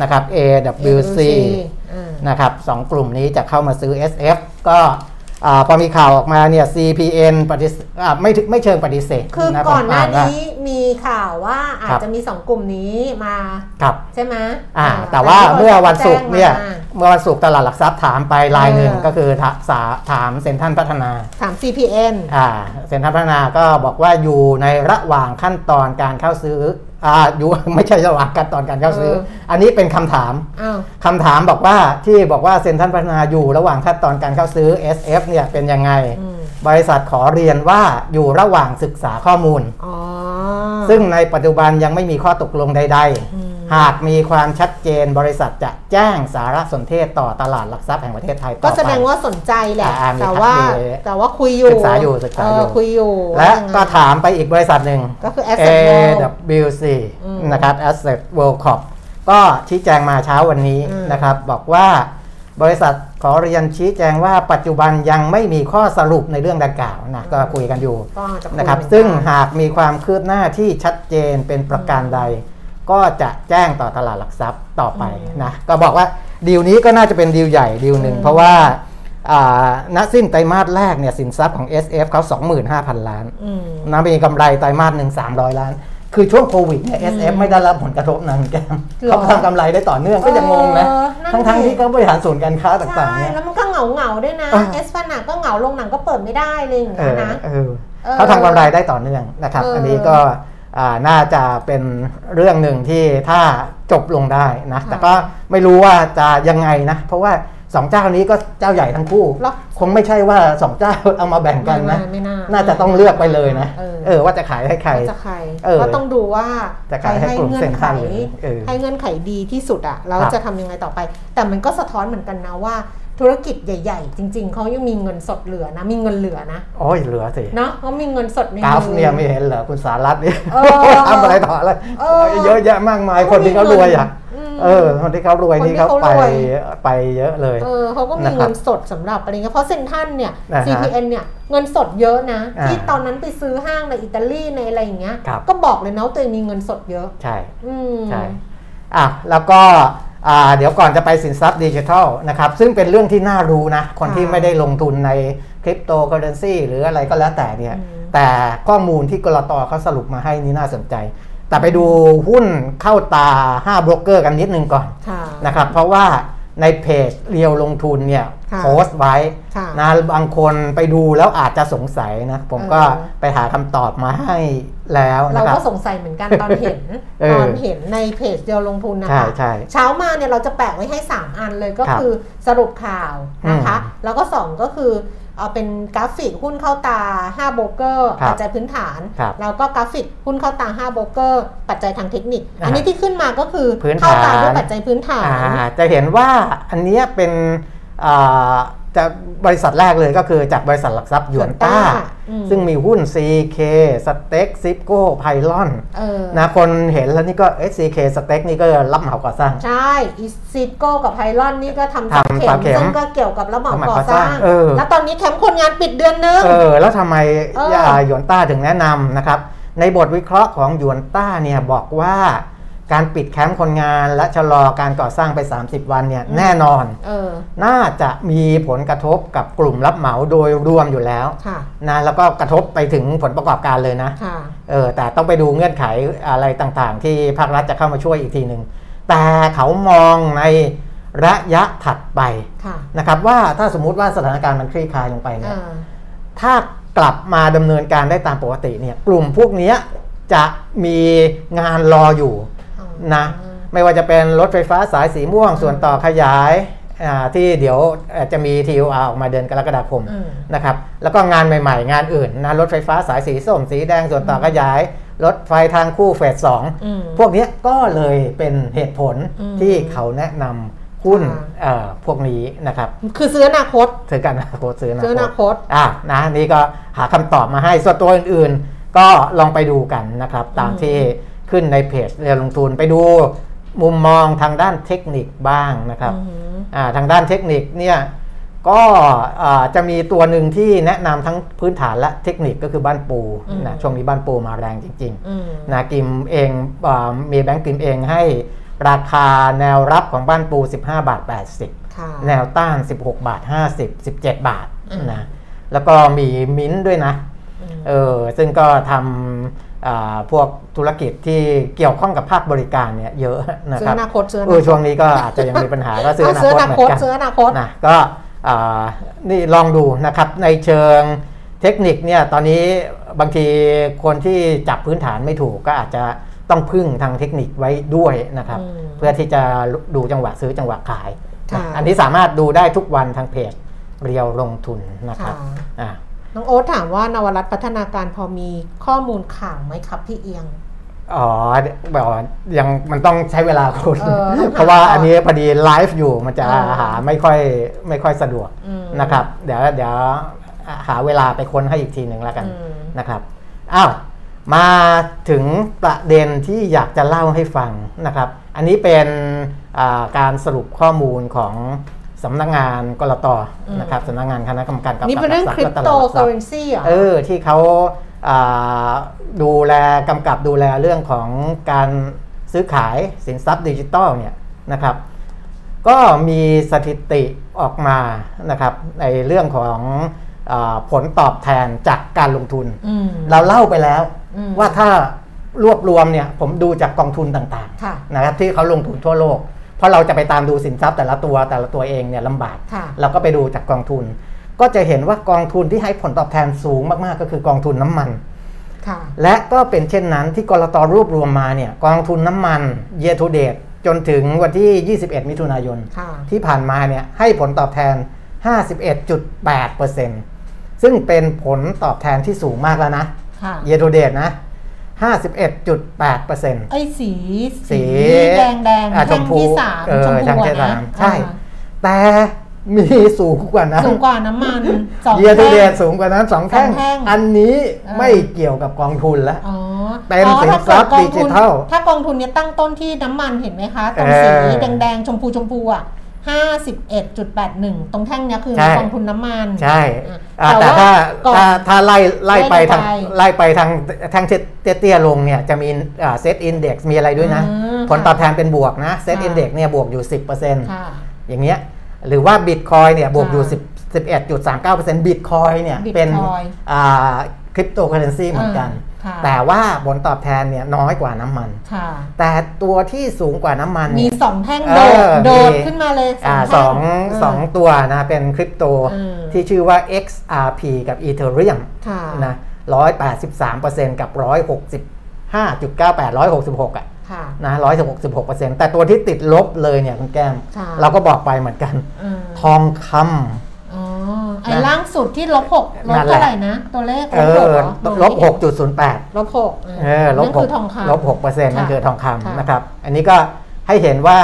นะครับ AWC อ่านะครับสองกลุ่มนี้จะเข้ามาซื้อ SF ก็อ่า พอมีข่าวออกมาเนี่ย CPN ปฏิเสธอ่าไม่ถึงไม่เชิงปฏิเสธ คือนะก่อนหน้าผมว่นี้มีข่าวว่าอาจครับจะมีสองกลุ่มนี้มาครับใช่ไหมอ่าอ่แต่ว่าเมื่อวันศุกร์เนี่ยแจ้งมาเมื่อวันศุกร์ตลาดหลักทรัพย์ถามไปรายหนึ่งเออก็คือถาสาถามเซ็นทรัลพัฒนา ถาม CPN อ่าเซ็นทรัลพัฒนาก็บอกว่าอยู่ในระหว่างขั้นตอนการเข้าซื้ออ่าอยู่ไม่ใช่ระหว่างขั้นตอนการเข้าซื้อเอออันนี้เป็นคำถามอ้าวคำถามบอกว่าที่บอกว่าเซ็นทรัลพัฒนาอยู่ระหว่างขั้นตอนการเข้าซื้อ SF เนี่ยเป็นยังไงอืมบริษัทขอเรียนว่าอยู่ระหว่างศึกษาข้อมูลอ๋อซึ่งในปัจจุบันยังไม่มีข้อตกลงใดอืมๆ หากมีความชัดเจนบริษัทจะแจ้งสารสนเทศต่อตลาดหลักทรัพย์แห่งประเทศไทยต่อก็ไปแสดงว่าสนใจแหละอ่ามีแต่ว่ามีแต่ว่าคุยอยู่ศึกษาอยู่ศึกษาอยู่เคุยอยู่ และว่ายังไงก็ถามไปอีกบริษัทหนึ่งก็คือ Asset World AWC อืมนะครับ Asset World Corp ก็ชี้แจงมาเช้าวันนี้อืมนะครับ บอกว่าบริษัทขอเรียนชี้แจงว่าปัจจุบันยังไม่มีข้อสรุปในเรื่องดังกล่าวนะก็คุยกันอยู่ก็จะยนะครับเหมือกัซึ่งหากมีความคืบหน้าที่ชัดเจนเป็นประการใด ก็จะแจ้งต่อตลาดหลักทรัพย์ต่อไปนะก็บอกว่าดีลนี้ก็น่าจะเป็นดีลใหญ่ดีลหนึ่งอืมเพราะว่าอ่าณสิ้นไตรมาสแรกเนี่ยสินทรัพย์ของ SF เขา 25,000 ล้านอืมนะมีกำไรไตรมาสหนึ่ง300 ล้าน คือช่วงโควิดเนี่ย SF ไม่ได้รับผลกระทบนะคุณแก้มหรอเขาทำกำไรได้ต่อเนื่องก็ยังงงนะเออนั่นทั้งๆดิที่เขาบริหารศูนย์การค้าต่างๆใช่เนี่ยแล้วมันก็เหงาเหงาๆด้วยนะเออเอสฟานาก็เหงาลงหนังก็เปิดไม่ได้เลยอย่างเอเงี้ยอนะเออเออเขาทำกำไรได้ต่อเนื่องนะครับเอออัอันนี้ก็อ่า น่าจะเป็นเรื่องหนึ่งที่ถ้าจบลงได้นะค่ะแต่ก็ไม่รู้ว่าจะยังไงนะ เพราะว่าสองเจ้านี้ก็เจ้าใหญ่ทั้งคู่หรอคงไม่ใช่ว่าสองเจ้าเอามาแบ่งกันนะไม่ไม่น่าน่าจะต้องเลือกไปเลยนะ เออเออว่าจะขายให้ใครว่าจะใครเออก็ต้องดูว่าจะขายให้กลุ่มเงื่เซ็อนนไขทรัลเลยเออให้เงื่อนไขดีที่สุดอะแล้วครับจะทำยังไงต่อไป แต่มันก็สะท้อนเหมือนกันนะว่า ธุรกิจใหญ่ ๆ จริง ๆเขายังมีเงินสดเหลือนะ มีเงินเหลือนะโอ้ยเหลือสิเนาะเขามีเงินสดในกราฟมือเนี่ยไม่เห็นเหรอคุณสารัตน์เนี่ยเออทำอะไรต่ออะไรเออเยอะแยะมากมายคนที่เขารวยอะอืมเออคนที่เขารวยคนที่นี่เขาเขาไปรวยไปเยอะเลยเออเขาก็มีนะครับเงินสดสำหรับอะไรเงี้ยเพราะเซนทรันเนี่ยอ่าฮะ CPN เนี่ยเงินสดเยอะนะอ่าที่ตอนนั้นไปซื้อห้างในอิตาลีในอะไรอย่างเงี้ยครับก็บอกเลยนะว่าตัวเองมีเงินสดเยอะ ใช่อืมใช่อะแล้วก็อ่า เดี๋ยวก่อนจะไปสินทรัพย์ดิจิทัลนะครับซึ่งเป็นเรื่องที่น่ารู้นะ คนที่ค่ะไม่ได้ลงทุนในคริปโตเคอเรนซีหรืออะไรก็แล้วแต่เนี่ยอืมแต่ข้อมูลที่กรตเขาสรุปมาให้นี่น่าสนใจ แต่ไปดูหุ้นเข้าตา5โบรกเกอร์กันนิดนึงก่อนค่ะนะครับเพราะว่าในเพจเรียวลงทุนเนี่ยค่ะ โพสต์ไว้ค่ะนะบางคนไปดูแล้วอาจจะสงสัยนะ ผมก็เออไปหาคำตอบมาให้แล้วเรานะครัก็บสงสัยเหมือนกันตอนเห็นเออตอนเห็นในเพจเดียวลงทุนนะใช่คะใช่เช้ามาเนี่ยเราจะแปะไว้ให้ 3 อันเลยก็ครับคือสรุปข่าวนะคะอืมแล้วก็ 2 ก็คือเอาเป็นกราฟิกหุ้นเข้าตา 5 โบรกเกอร์ครับปัจจัยพื้นฐานครับแล้วก็กราฟิกหุ้นเข้าตา 5 โบรกเกอร์ ปัจจัยทางเทคนิคอ่าอันนี้ที่ขึ้นมาก็คือพื้นฐานเข้าตาด้วยปัจจัยพื้นฐานอ่าจะเห็นว่าอันเนี้ยเป็นอ่า จะบริษัทแรกเลยก็คือจากบริษัทหลักทรัพย์หยวนต้าอืมซึ่ซึ่งมีหุ้น CK สเต็กซิปโก้ไพลอนเออนะคนเห็นแล้วนี่ก็ CK STEC นี่ก็รับเหมาก่อสร้าง ใช่อีซิโก้กับไพลอนนี่ก็ทำทำเข็เสามเข็มซึ่งก็เกี่ยวกับระบบระบบก่อก่อสสร้าร้างงเออแล้วตอนนี้แคมป์คนงานปิดเดือนนึงเออแล้วทำไมเอออ่าหยวนต้าถึงแนะนำนะครับ ในบทวิเคราะห์ของหยวนต้าเนี่ยบอกว่า การปิดแคมป์คนงานและชะลอการก่อสร้างไป 30 วันเนี่ยแน่นอนเออน่าจะมีผลกระทบกับกลุ่มรับเหมาโดยรวมอยู่แล้วค่ะนะแล้วก็กระทบไปถึงผลประกอบการเลยนะค่ะเออแต่ต้องไปดูเงื่อนไขอะไรต่างๆ ที่ภาครัฐจะเข้ามาช่วยอีกทีหนึ่งแต่เขามองในระยะถัดไปค่ะนะครับว่าถ้าสมมุติว่าสถานการณ์มันคลี่คลายลงไปเนี่ยอ่าถ้ากลับมาดำเนินการได้ตามปกติเนี่ยกลุ่มพวกเนี้ยจะมีงานรออยู่อ๋อ นะไม่ว่าจะเป็นรถไฟฟ้าสายสีม่วงส่วนต่อขยายอ่าที่เดี๋ยวเอ่อจะมี TOR ออกมาเดือนกรกฎาคมอืมนะครับแล้วก็งานใหม่ๆ งานอื่นนะรถไฟฟ้าสายสีส้มสีแดงส่วนต่อขยาย รถไฟทางคู่เฟสสองอืมพวกเนี้ยก็เลยเป็นเหตุผลอืมที่เขาแนะนำหุ้นค่ะเอ่อพวกนี้นะครับ คือซื้ออนาคตซื้อกันอนาคตซื้ออซื้ออนานาคคตตอะนะนี่ก็หาคำตอบมาให้ส่วนตัวอื่นๆ ก็ลองไปดูกันนะครับตามอืมที่ ขึ้นในเพจเรียนลงทุนไปดูมุมมองทางด้านเทคนิคบ้างนะครับอือหืออ่าทางด้านเทคนิคเนี่ยก็อ่าจะมีตัวหนึ่งที่แนะนำทั้งพื้นฐานและเทคนิคก็คือบ้านปูอืมนะช่วงนี้บ้านปูมาแรงจริงอืมๆนะกิมเองอามีแบงก์กิมเองให้ราคาแนวรับของบ้านปู 15 บาท 80ค่ะแนวต้าน 16 บาท 50 17 บาทอืมนะแล้วก็มีมิ้นท์ด้วยนะอืมเออซึ่งก็ทำอ่า พวกธุรกิจที่เกี่ยวข้องกับภาคบริการเนี่ยเยอะนะซื้คอรับอนาคตซื้ออเอนาอคตช่วงนี้ก็อาจจะยังมีปัญหาก็ซื้ออนาซื้อคอตนาเหมือคตนกันซื้ออนาคตนะก็อ่านี่ลองดูนะครับในเชิงเทคนิคเนี่ยตอนนี้บางทีคนที่จับพื้นฐานไม่ถูกก็อาจจะต้องพึ่งทางเทคนิคไว้ด้วยนะครับอืมเพื่อที่จะดูจังหวะซื้อจังหวะขายค่ะนะอันนี้สามารถดูได้ทุกวันทางเพจเรียวลงทุนนะครับค่ะอ่า น้องโอ๊ตถามว่านวรัตน์พัฒนาการพอมีข้อมูลข่าวไหมครับพี่เอียง อ๋อแบบว่ายังมันต้องใช้เวลาคุณ เออต้องหาเพราะว่าก่อน อันนี้พอดีไลฟ์อยู่มันจะเออหาไม่ค่อยไม่ค่อยสะดวกอืม นะครับ เดี๋ยวเดี๋ยวหาเวลาไปค้นให้อีกทีหนึ่งแล้วกันอืม นะครับอ้าวมาถึงประเด็นที่อยากจะเล่าให้ฟังนะครับ อันนี้เป็นอ่าการสรุปข้อมูลของ สำนักงานกรตอืมนะครับสำนักงานคณะกรรมการกำกับนี่เป็นเรื่องหลักคริทปและโตลาดหลักเคทอรัพย์เรนซีเหรอเออที่เขาอ่าดูแลกำกับดูแลเรื่องของการซื้อขายสินทรัพย์ดิจิทัลเนี่ยนะครับก็มีสถิติออกมานะครับในเรื่องของอาผลตอบแทนจากการลงทุนอืมเราเล่าไปแล้วอืมว่าถ้ารวบรวมเนี่ยผมดูจากกองทุนต่างค่ะๆนะครับที่เขาลงทุนทั่วโลก เพราะเราจะไปตามดูสินทรัพย์แต่ละตัวแต่ละตัวเองเนี่ยลำบากค่ะเราก็ไปดูจากกองทุน ก็จะเห็นว่ากองทุนที่ให้ผลตอบแทนสูงมากๆ ก็คือกองทุนน้ำมันค่ะและก็เป็นเช่นนั้นที่กรตรวบรวมมาเนี่ยกองทุนน้ำมัน year to date จนถึงวันที่ 21 มิถุนายนค่ะที่ผ่านมาเนี่ยให้ผลตอบแทน 51.8%ซึ่งเป็นผลตอบแทนที่สูงมากแล้วนะค่ะ year to date นะ 51.8%ไอ้สี สีแดงแดงอะชแท่มงพูที่สามเออชมพูแท่งที่อะนะสามใช่อ่าแต่มีสูงกว่านั้นสูงกว่าน้ำมันสองเยียร์ทูแท่งเดสูงกว่านั้นสองแท่งสองแท่งอันนี้เออไม่เกี่ยวกับกองทุนแล้วอ๋อเป็นอ๋อสินถ้าทรัพย์เกิดกองทุนดิจิทัลถ้ากองทุนเนี้ยตั้งต้นที่น้ำมันเห็นไหมคะตรงสีเออแดงๆชมพูชมพูอะ ห้าสิบเอ็ดจุดแปดหนึ่งตรงแท่งเนี้ยคือใช่กองทุนน้ำมัน ใช่อะอ่าแต่แต่ว่าถ้าก่อนถ้าถ้าไล่ไล่ไปไล่ทางไปไล่ไปทางทางเตี้ยๆลงเนี่ยจะมีเซตอินเด็กซ์มีอะไรด้วยนะอืผลตอบแทนเป็นบวกนะเซตค่ะ Index เนี่ยบวกอยู่ 10%ค่ะอย่างเงี้ยหรือว่าบิตคอยเนี่ยบวกอยู่ค่ะ10 11.39%บิตคอยเนี่ย Bitcoin เป็นคริปโตเคอเรนซีเหมือนกันอ่าค่ะ แต่ว่าผลตอบแทนเนี่ยน้อยกว่าน้ำมันค่ะแต่ตัวที่สูงกว่าน้ำมัน มีเนี่ยสองแท่งเอโดดอโดดมีขึ้นมาเลยอ่าแท่สองเสองตัวนะเป็นคริปโตอืมที่ชื่อว่า XRP กับ Ethereum ค่ะนะร้อยแปดสิบสามเปอร์เซ็นต์กับร้อยหกสิบห้าจุดเก้าแปดร้อยหกสิบหกอะค่ะนะร้อยหกสิบหกเปอร์เซ็นต์แต่ตัวที่ติดลบเลยเนี่ยคุณแก้มค่ะเราก็บอกไปเหมือนกันอืมทองคอ๋อไอ้ นะล่างสุดที่ลบหกลบนั่นแหละเท่าไหร่นะ ตัวเลขำเอลบหกอเหรอลบหกจุดศูนย์แปดลบหกเออลบนั่นหคืกอทองคำลบหกเปอร์เซ็นต์นั่นค่ะคือทองค่ะคำนะครับ อันนี้ก็ให้เห็นว่า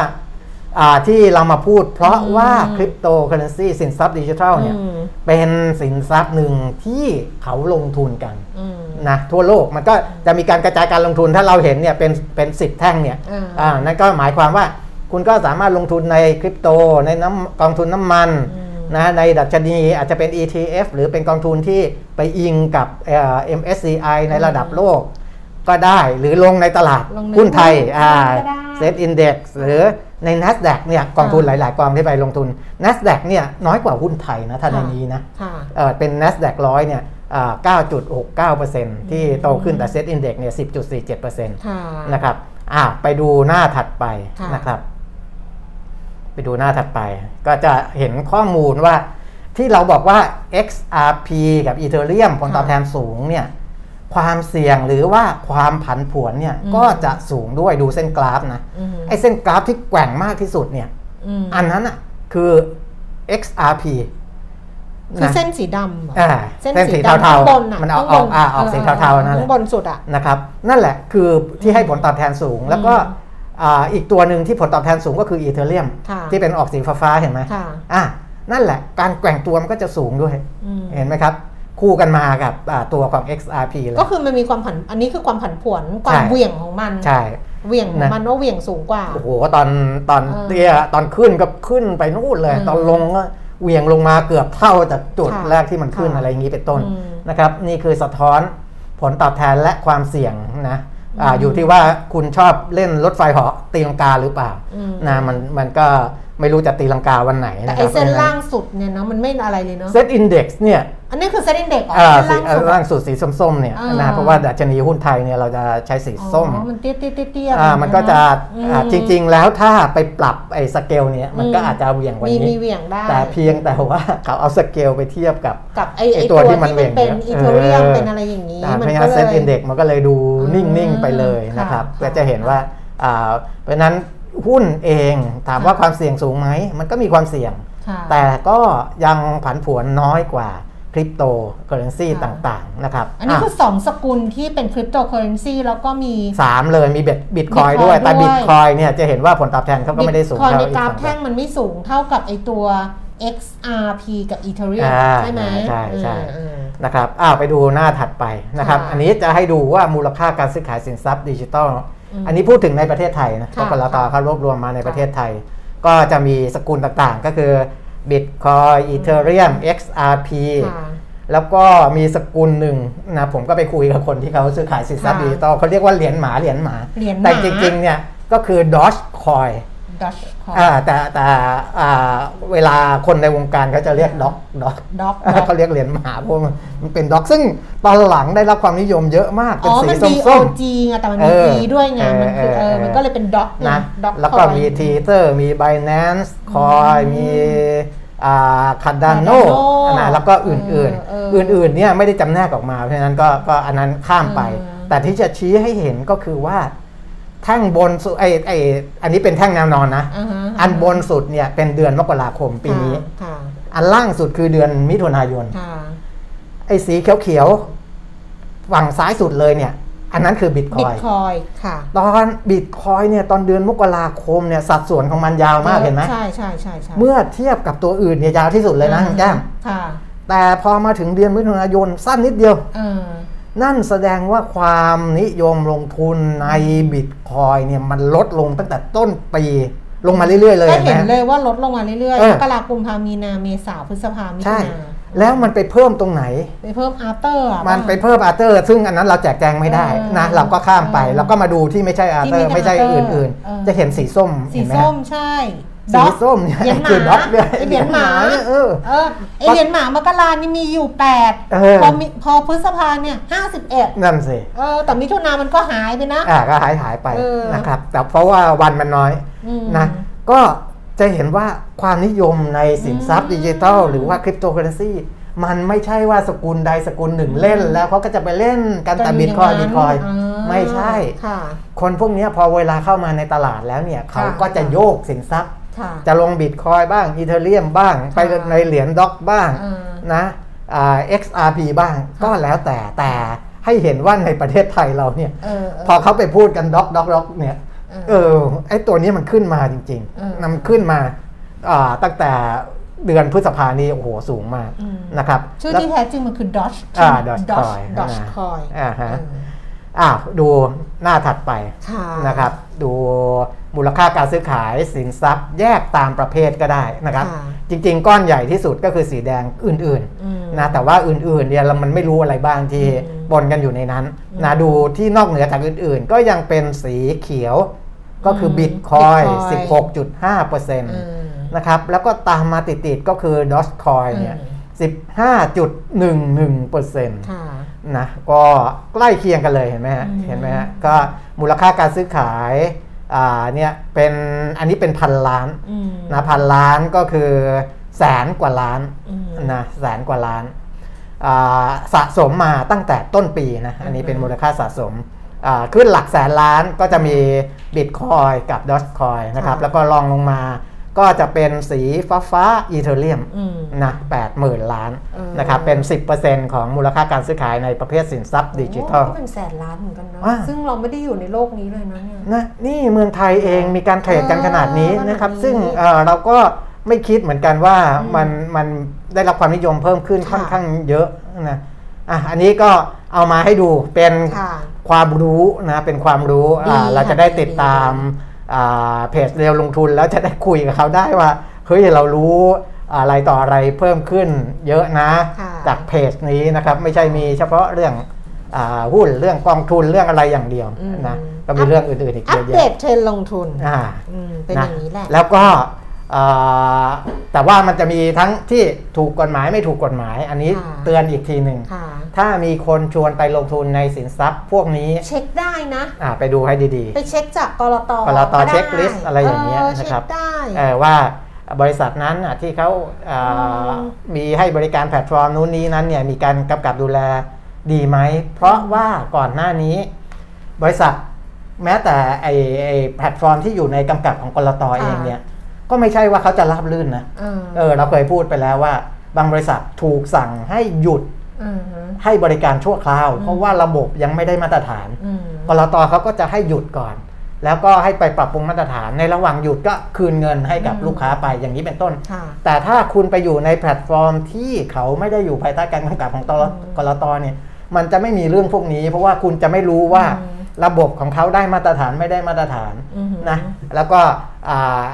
อ่าที่เรามาพูดเพราะอืมว่าคริปโตเคอเรนซีสินทรัพย์ดิจิทัลเนี่ยอืมเป็นสินทรัพย์หนึ่งที่เขาลงทุนกันอืมนะทั่วโลกมันก็จะมีการกระจายการลงทุนถ้าเราเห็นเนี่ยเป็นเป็นสิบแท่งเนี่ยอ่าอ่านั่นก็หมายความว่าคุณก็สามารถลงทุนในคริปโตในน้ำกองทุนน้ำมันอืม นะในดัชนีอาจจะเป็น ETF หรือเป็นกองทุนที่ไปอิงกับเอ่อ MSCI ในระดับโลกก็ได้หรือลงในตลาดลงในหุ้นไทยหุ้นอ่าก็ได้เซตอินดี x หรือใน NASDAQ เนี่ยกองทุนหอ่าลาย ๆ กองที่ไปลงทุน NASDAQ เนี่ยน้อยกว่าหุ้นไทยนะถ้าในค่ะนี้นะค่ะเอ่อเป็น NASDAQ ร้อยเนี่ยอ่า9.69%ที่โตขึ้นแต่ Set Index เนี่ย10.47%ค่ะนะครับอ่าไปดูหน้าถัดไปค่ะนะครับ ไปดูหน้าถัดไป ก็จะเห็นข้อมูลว่าที่เราบอกว่า XRP กับ Ethereum ผลตอบแทนสูงเนี่ยความเสี่ยงหรือว่าความผันผวนเนี่ยก็จะสูงด้วยดูเส้นกราฟนะอืมไอ้เส้นกราฟที่แกว่งมากที่สุดเนี่ยอืมอันนั้นอะคือ XRP คือนะเส้นสีดำเหรออ่าเส้นเส้นสีสีดำเทาข้างบนๆอะมันเอาข้างบออกอ่าออกสีเทาๆนั่นแหข้าละงบนสุดอะนะครับ นั่นแหละคือที่ให้ผลตอบแทนสูงแล้วก็อ่า อีกตัวหนึ่งที่ผลตอบแทนสูงก็คืออีเทเรียมค่ะที่เป็นออกสีฟ้าๆเห็นไหมค่ะอะนั่นแหละการแกว่งตัวมันก็จะสูงด้วยอืมเห็นไหมครับ คู่กันมากับอ่าตัวของ XRP เลยก็คือมันมีความผันอันนี้คือความผันผวนความใช่เหวี่ยงของมันใช่เหวี่ยงของนะมันว่าเหวี่ยงสูงกว่าโอ้โหตอนตอนเออเตี้ยตอนขึ้นก็ขึ้นไปนู่นเลยอืมตอนลงก็เหวี่ยงลงมาเกือบเท่าจากจุดค่ะแรกที่มันขึ้นค่ะอะไรอย่างนี้เป็นต้นอืมนะครับ นี่คือสะท้อนผลตอบแทนและความเสี่ยงนะ อาอืมอยู่ที่ว่าคุณชอบเล่นรถไฟเหาะตีลังกาหรือเปล่าอืมนะมันมันก็ไม่รู้จะตีลังกาวันไหนแต่นะคไอ้รับเส้นล่างสุดเนี่ยเนาะมันไม่อะไรเลยเนาะเซตอินดี x เนี่ย อันนี้คือเส้นอินเด็กซ์อ่าเส้นสีล่างสุด ล่างสุดสีส้มๆเนี่ยอ่าน นะเพราะว่าดัชนีหุ้นไทยเนี่ยเราจะใช้สีส้มอ๋อมันเตี้ยเตี้ยเตี้ยเตี้ยอ่ามันก็จะอ่าจริง ๆ แล้วถ้าไปปรับไอ้สเกลเนี่ยมันก็อืมอาจจะเหวี่ยงกว่ามีมีนี้ เหวี่ยงได้แต่เพียงแต่ว่า เขาเอาสเกลไปเทียบกับ กับไอ้ไอ้ไอ้ตัตัววที่ที่มัมันนเหวี่ยงเป็นเนี่ยอีเทเรียมเออ เป็นอะไรอย่างนี้อ่ามัเพนราะก็งั้นเลเซ็ตอินเด็ยกมันก็เลยดูอืมนิ่ง ๆ ไปเลยค่ะนะครับค่ะก็จะเห็นว่าอ่าเพราะฉะนั้น หุ้นเองถามว่าค่ะความเสี่ยงสูงไหม มันก็มีความเสี่ยงค่ะแต่ก็ยังผันผวนน้อยกว่าคริปโตเคอเรนซีค่ะต่างๆ นะครับ อันนี้อะคือ 2 สกุลที่เป็นคริปโตเคอเรนซีแล้วก็มีสามเลยมีเบ็ด Bitcoin Bitcoin ด้วย แต่ด้วยบิตคอยเนี่ยจะเห็นว่าผลตอบแทนเขาก็ไม่ได้สูงคอยเท่าในอีกกราฟสองแท่งมันไม่สูงเท่ากับไอตัว XRP กับ Ethereum อ่าใช่ไหมใช่ใช่เออนะครับอ้าวไปดูหน้าถัดไปนะครับค่ะอันนี้จะให้ดูว่ามูลค่าการซื้อขายสินทรัพย์ดิจิทัล อืมอันนี้พูดถึงในประเทศไทยนะเพค่ะราะกลตค่ะเขารวบรวมมาในค่ะประเทศไทย ก็จะมีสกุลต่างๆ ก็คือ Bitcoin Ethereum XRP ค่ะแล้วก็มีสกุลหนึ่งนะผมก็ไปคุยกับคนที่เขาซื้อขายสินทรัพย์ค่ะดิจิทัลเขาเรียกว่าเหรียญหมาเหรียญหมาเหรียญหมา แต่จริงๆเนี่ยก็คือ Dogecoin Dutch Coin อ่าแต่แต่อ่าเวลาคนในวงการเขาจะเรียกด็อกด็อก Doc เขาเรียกเหรียญหมาเพราะมันมันเป็นด็อกซึ่งตอนหลังได้รับความนิยมเยอะมากเป็อ๋นอสีมันส้ม DOG ไงแต่มันมีเออ D ด้วยไงมันคือเอเอออมันก็เลยเป็นด็อกๆนะด็อกแล้วก็มีทีเตอร์มี Binance Coin มีอ่า Cardano Cardano นะแล้วก็อื่นเออๆเอออื่นๆเนี่ยไม่ได้จำแนกออกมา เพราะฉะนั้นก็ก็อันนั้นข้ามไปเออแต่ที่จะชี้ให้เห็นก็คือว่า แท่งบนสุดไอไออันนี้เป็นแท่งแนวนอนนะอ่าฮะอันบนสุดเนี่ยเป็นเดือนมกราคมปีนี้ค่ะอันล่างสุดคือเดือนมิถุนายนค่ะไอ้สีเขียวๆฝั่งซ้ายสุดเลยเนี่ย อันนั้นคือบิตคบิอตยคอยค่ะ ตอนบิตคอยเนี่ยตอนเดือนมกราคมเนี่ยสัดส่วนของมันยาวมากเห็นไหมใช่ใช่ใช่ใช่เมื่อเทียบกับตัวอื่นเนี่ยยาวที่สุดเลยนะคุณแก้มค่ะแต่พอมาถึงเดือนมิถุนายนสั้นนิดเดียวเออ นั่นแสดงว่าความนิยมลงทุนในบิตคอยเนี่ยมันลดลงตั้งแต่ต้นปีลงมาเรื่อยๆเลยก็เห็นไหเห็นมเลยว่าลดลงมาเรื่อยเอๆอมกราคมพามีนาเมษาพฤษภามิถุใช่นาแล้วมันไปเพิ่มตรงไหน ไปเพิ่มอาร์เตอร์มันไปเพิ่มอาร์เตอร์ซึ่งอันนั้นเราแจกแจงไม่ได้เออนะเราก็ข้ามไปเออเราก็มาดูที่ไม่ใช่อาร์เตอร์ที่ไม่ไม่ใช่ใช่ Arthur อื่นเออๆจะเห็นสีส้มสีเห็นไหมส้ฮะมใช่ สีส้มเนี่ยเหรียญหคืมาอด็อกด้วยไอเหรียญหมาเนี่ยเออเออไอเหรียญหมามกรานี่มีอยู่แปดเออพอมีพอพฤษภาเนี่ยห้าสิบเอ็ดนั่นสิเออแต่มิถุนามันก็หายไปนะอ่าก็หายหายไปเออนะครับ แต่เพราะว่าวันมันน้อยอืมนะก็จะเห็นว่าความนิยมในสินทรัพย์อืมดิจิทัลหรือว่าคริปโตเคอเรนซีมันไม่ใช่ว่าสกุลใดสกุลหนึ่งเล่น แล้วเขาก็จะไปเล่นกันแต่ Bitcoin Bitcoin อ่าไม่ใช่ค่ะคนพวกเนี้ยพอเวลาเข้ามาในตลาดแล้วเนี่ยเขาก็จะโยกสินทรัพย์ค่ะ จะลงบิตคอยบ้าง Ethereum บ้าง ไปในเหรียญ Doge บ้างอ่านะอ่า XRP บ้างก็แล้วแต่แต่ให้เห็นว่าในประเทศไทยเราเนี่ยเออเออพอเขาไปพูดกัน Doge Doge Doge เนี่ยเออเออไอตัวนี้มันขึ้นมาจริงเออๆนำขึ้นมาอ่าตั้งแต่เดือนพฤษภานี้โอ้โหสูงมากอืมนะครับชื่อแล้วที่แท้จริงมันคือ Doge อ่า Doge Dogecoin Doge อ่า Coin อ่าฮะอ้าวดูหน้าถัดไปค่ะนะครับ ดู มูลค่าการซื้อขายสินทรัพย์แยกตามประเภทก็ได้นะครับค่ะจริง ๆ ก้อนใหญ่ที่สุดก็คือสีแดงอื่นอืมๆนะแต่ว่าอื่นๆเนี่ยเรามันไม่รู้อะไรบ้างที่อืมปนกันอยู่ในนั้นนะดูที่นอกเหนือจากอื่นๆ ก็ยังเป็นสีเขียวก็คืออืมบิตคอย Bitcoin 16.5%อืมนะครับแล้วก็ตามมาติดๆก็คือ Dogecoin เนี่ยอืม15.11%ค่ะนะก็ใกล้เคียงกันเลยเห็นไหมฮะอืมเห็นไหมฮะก็มูลค่าการซื้อขายอ่า เนี่ยเป็นอันนี้เป็นพันล้านอืมนะพันล้านก็คือแสนกว่าล้านอืมนะแสนกว่าล้านอ่าสะสมมาตั้งแต่ต้นปีนะอันนี้เป็นมูลค่าสะสมอ่าขึ้นหลักแสนล้านก็จะมีบิตคอยกับดอ g คอยนะครับค่ะแล้วก็ลองลงมา ก็จะเป็นสีฟ้าฟ้าอีเทเรียมอืมนะ80,000ล้านเออนะครับเป็น 10%ของมูลค่าการซื้อขายในประเภทสินทรัพย์ดิจิทัลโอ้ก็เป็นแสนล้านเหมือนกันเนาะอ่าซึ่งเราไม่ได้อยู่ในโลกนี้เลยนะเนี่ยนะนี่เมืองไทยเองมีการเทรดกันขนาดนี้เออนะครับขนาดนี้ซึ่งเอ่อเราก็ไม่คิดเหมือนกันว่ามันมันได้รับความนิยมเพิ่มขึ้นค่ะค่อนข้างเยอะนะอะอันนี้ก็เอามาให้ดูเป็นค่ะความรู้นะเป็นความรู้อ่าดีเราจะค่ะได้ดีติดดีตามอ่า เพจเรียวลงทุนแล้วจะได้คุยกับเขาได้ว่าเฮ้ยเรารู้อะไรต่ออะไรเพิ่มขึ้นเยอะนะค่ะจากเพจนี้นะครับ ไม่ใช่มีเฉพาะเรื่องอาหุ้นเรื่องกองทุนเรื่องอะไรอย่างเดียวอืมนะก็มีเรื่องอื่นๆอีกอัเยปอะเดแยะตเทรนด์ลงทุนอ่าอืมเป็นอย่างนี้แหละแล้วก็อ่า แต่ว่ามันจะมีทั้งที่ถูกกฎหมายไม่ถูกกฎหมาย อันนี้ค่ะเตือนอีกทีหนึ่งค่ะถ้ามีคนชวนไปลงทุนในสินทรัพย์พวกนี้ เช็คได้นะอ่าไปดูให้ดีไปเช็คจากกรตกรตก็ได้ checklist อะไรอย่างเงี้ยอนะครับเช็คได้ๆเอ่อว่าบริษัทนั้นอะที่เขาอ่าอืมมีให้บริการแพลตฟอร์มนู้นนี้นั้นเนี่ยมีการกำกับดูแลดีไหม เพราะว่าก่อนหน้านี้ บริษัทแม้แต่ไอไอแพลตฟอร์มที่อยู่ในกำกับของกลตเองเนี่ย ก็ไม่ใช่ว่าเขาจะราบลื่นนะเออเออเราเคยพูดไปแล้วว่า บางบริษัทถูกสั่งให้หยุดอืมฮึให้บริการชั่วคราวอืมเพราะว่าระบบยังไม่ได้มาตรฐานอืมกลตเขาก็จะให้หยุดก่อน แล้วก็ให้ไปปรับปรุงมาตรฐานในระหว่างหยุดก็คืนเงินให้กับอืมลูกค้าไปอย่างนี้เป็นต้นค่ะแต่ถ้าคุณไปอยู่ในแพลตฟอร์มที่เขาไม่ได้อยู่ภายใต้การกำกับของตรอืมกลตเนี่ยมันจะไม่มีเรื่องพวกนี้ เพราะว่าคุณจะไม่รู้ว่าอืมระบบของเขาได้มาตรฐานไม่ได้มาตรฐานอือหือนะแล้วก็อ่า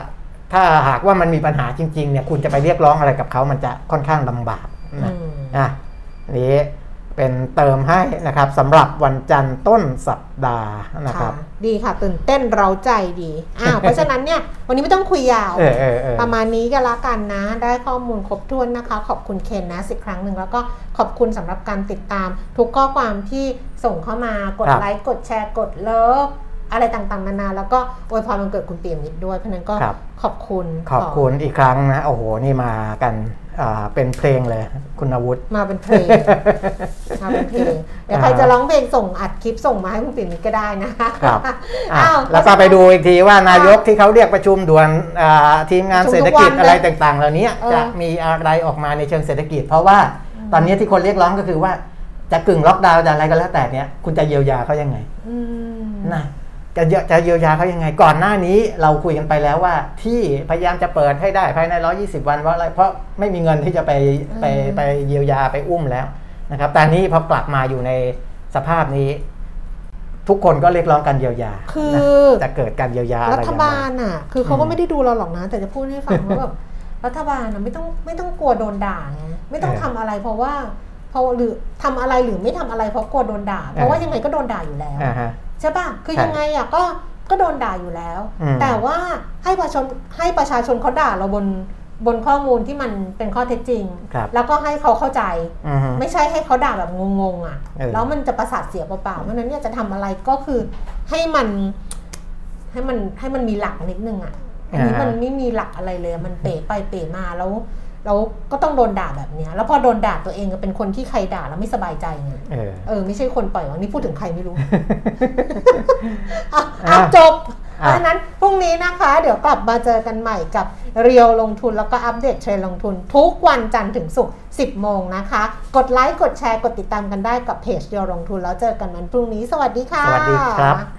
ถ้าหากว่ามันมีปัญหาจริงๆเนี่ยคุณจะไปเรียกร้องอะไรกับเขามันจะค่อนข้างลำบากนะอืมอะนี้เป็นเติมให้นะครับสำหรับวันจันทร์ต้นสัปดาห์นะครับค่ะดีค่ะ ตื่นเต้นเราใจดีอ้าวเพราะฉะนั้นเนี่ย วันนี้ไม่ต้องคุยยาวเออเออเออประมาณนี้ก็แล้วกันนะ ได้ข้อมูลครบถ้วนนะคะ ขอบคุณเคนนะสิกครั้งหนึ่งแล้วก็ขอบคุณสำหรับการติดตาม ทุกข้อความที่ส่งเข้ามากดครับไลค์กดแชร์กดเลิฟ อะไรต่างๆ นานาแล้วก็อวยพรวันเกิดคุณเปี่ยมนิดด้วยเพราะฉะนั้นก็ครับขอบคุณขอบคุณอีกครั้งนะโอ้โหนี่มากันอ่าเป็นเพลงเลยคุณอาวุธมาเป็นเพลงมาเป็นเพลงเดี๋ยวใครจะร้องเพลงส่งอัดคลิปส่งมาให้คุณเปี่ยมนิดก็ได้นะคะครับอะอ้าวแล้วก็ไปดูอีกทีว่านายกที่เขาเรียกประชุมด่วนอ่าทีมงานประชุมเศรษฐกิจทุกวันอะไรเลยต่าง ๆ เหล่านี้เออจะมีอะไรออกมาในเชิงเศรษฐกิจ เพราะว่าตอนนี้ที่คนเรียกร้องก็คือว่าจะกึ่งล็อกดาวน์จะอะไรก็แล้วแต่เนี้ยคุณจะเยียวยาเขายังไงอืมนะ จะเยจะเยียวยาเขายังไง ก่อนหน้านี้เราคุยกันไปแล้วว่า ที่พยายามจะเปิดให้ได้ภายใน 120 วันเพราะอะไรเพราะไม่มีเงินที่จะไปไปไปเยียวยาไปอุ้มแล้วนะครับแต่นี้พอกลับมาอยู่ในสภาพนี้ ทุกคนก็เรียกร้องการเยียวยา คือนะจะเกิดการเยียวยาอะไรรัอย่งฐไรบาลอะ คือเขาอืก็มไม่ได้ดูเราหรอกนะ แต่จะพูดให้ฟังว่าแบบรัฐบาลอะไม่ต้องไม่ต้องกลัวโดนด่าไงไม่ต้องเออทำอะไรเพราะว่าเพราะหรือทำอะไรหรือไม่ทำอะไรเพราะกลัวโดนด่า เพราะว่ายังไงก็โดนด่าอยู่แล้วอ่าฮะ ใช่ป่ะคือใช่ยังไงอะก็ก็โดนด่าอยู่แล้วอืมแต่ว่าให้ประชาชนให้ประชาชนเขาด่าเราบนบนข้อมูลที่มันเป็นข้อเท็จจริงครับแล้วก็ให้เขาเข้าใจอือฮึไม่ใช่ให้เขาด่าแบบงงๆอะเออแล้วมันจะประสาทเสียเปล่าๆ เพราะฉะนั้นเนี่ยจะทำอะไรก็คือให้มันให้มันให้มันมีหลักนิดนึงอะ อันนี้มันไม่มีหลักอะไรเลย มันเป๋ไปเป๋มาแล้ว แล้วก็ต้องโดนด่าแบบเนี้ยแล้วพอโดนด่าตัวเองก็เป็นคนที่ใครด่าแล้วไม่สบายใจไงเออเออไม่ใช่คนปล่อยวางนี่พูดถึงใครไม่รู้อะอะอะจบเพอะราะฉะนั้นพรุ่งนี้นะคะ เดี๋ยวกลับมาเจอกันใหม่กับเรียวลงทุนแล้วก็อัปเดตเทรนด์ลงทุน ทุกวันจันทร์ถึงศุกร์10 โมงนะคะ กดไลค์กดแชร์กดติดตามกันได้กับเพจเรียวลงทุนแล้วเจอกันวันพรุ่งนี้ สวัสดีค่ะ สวัสดีครับ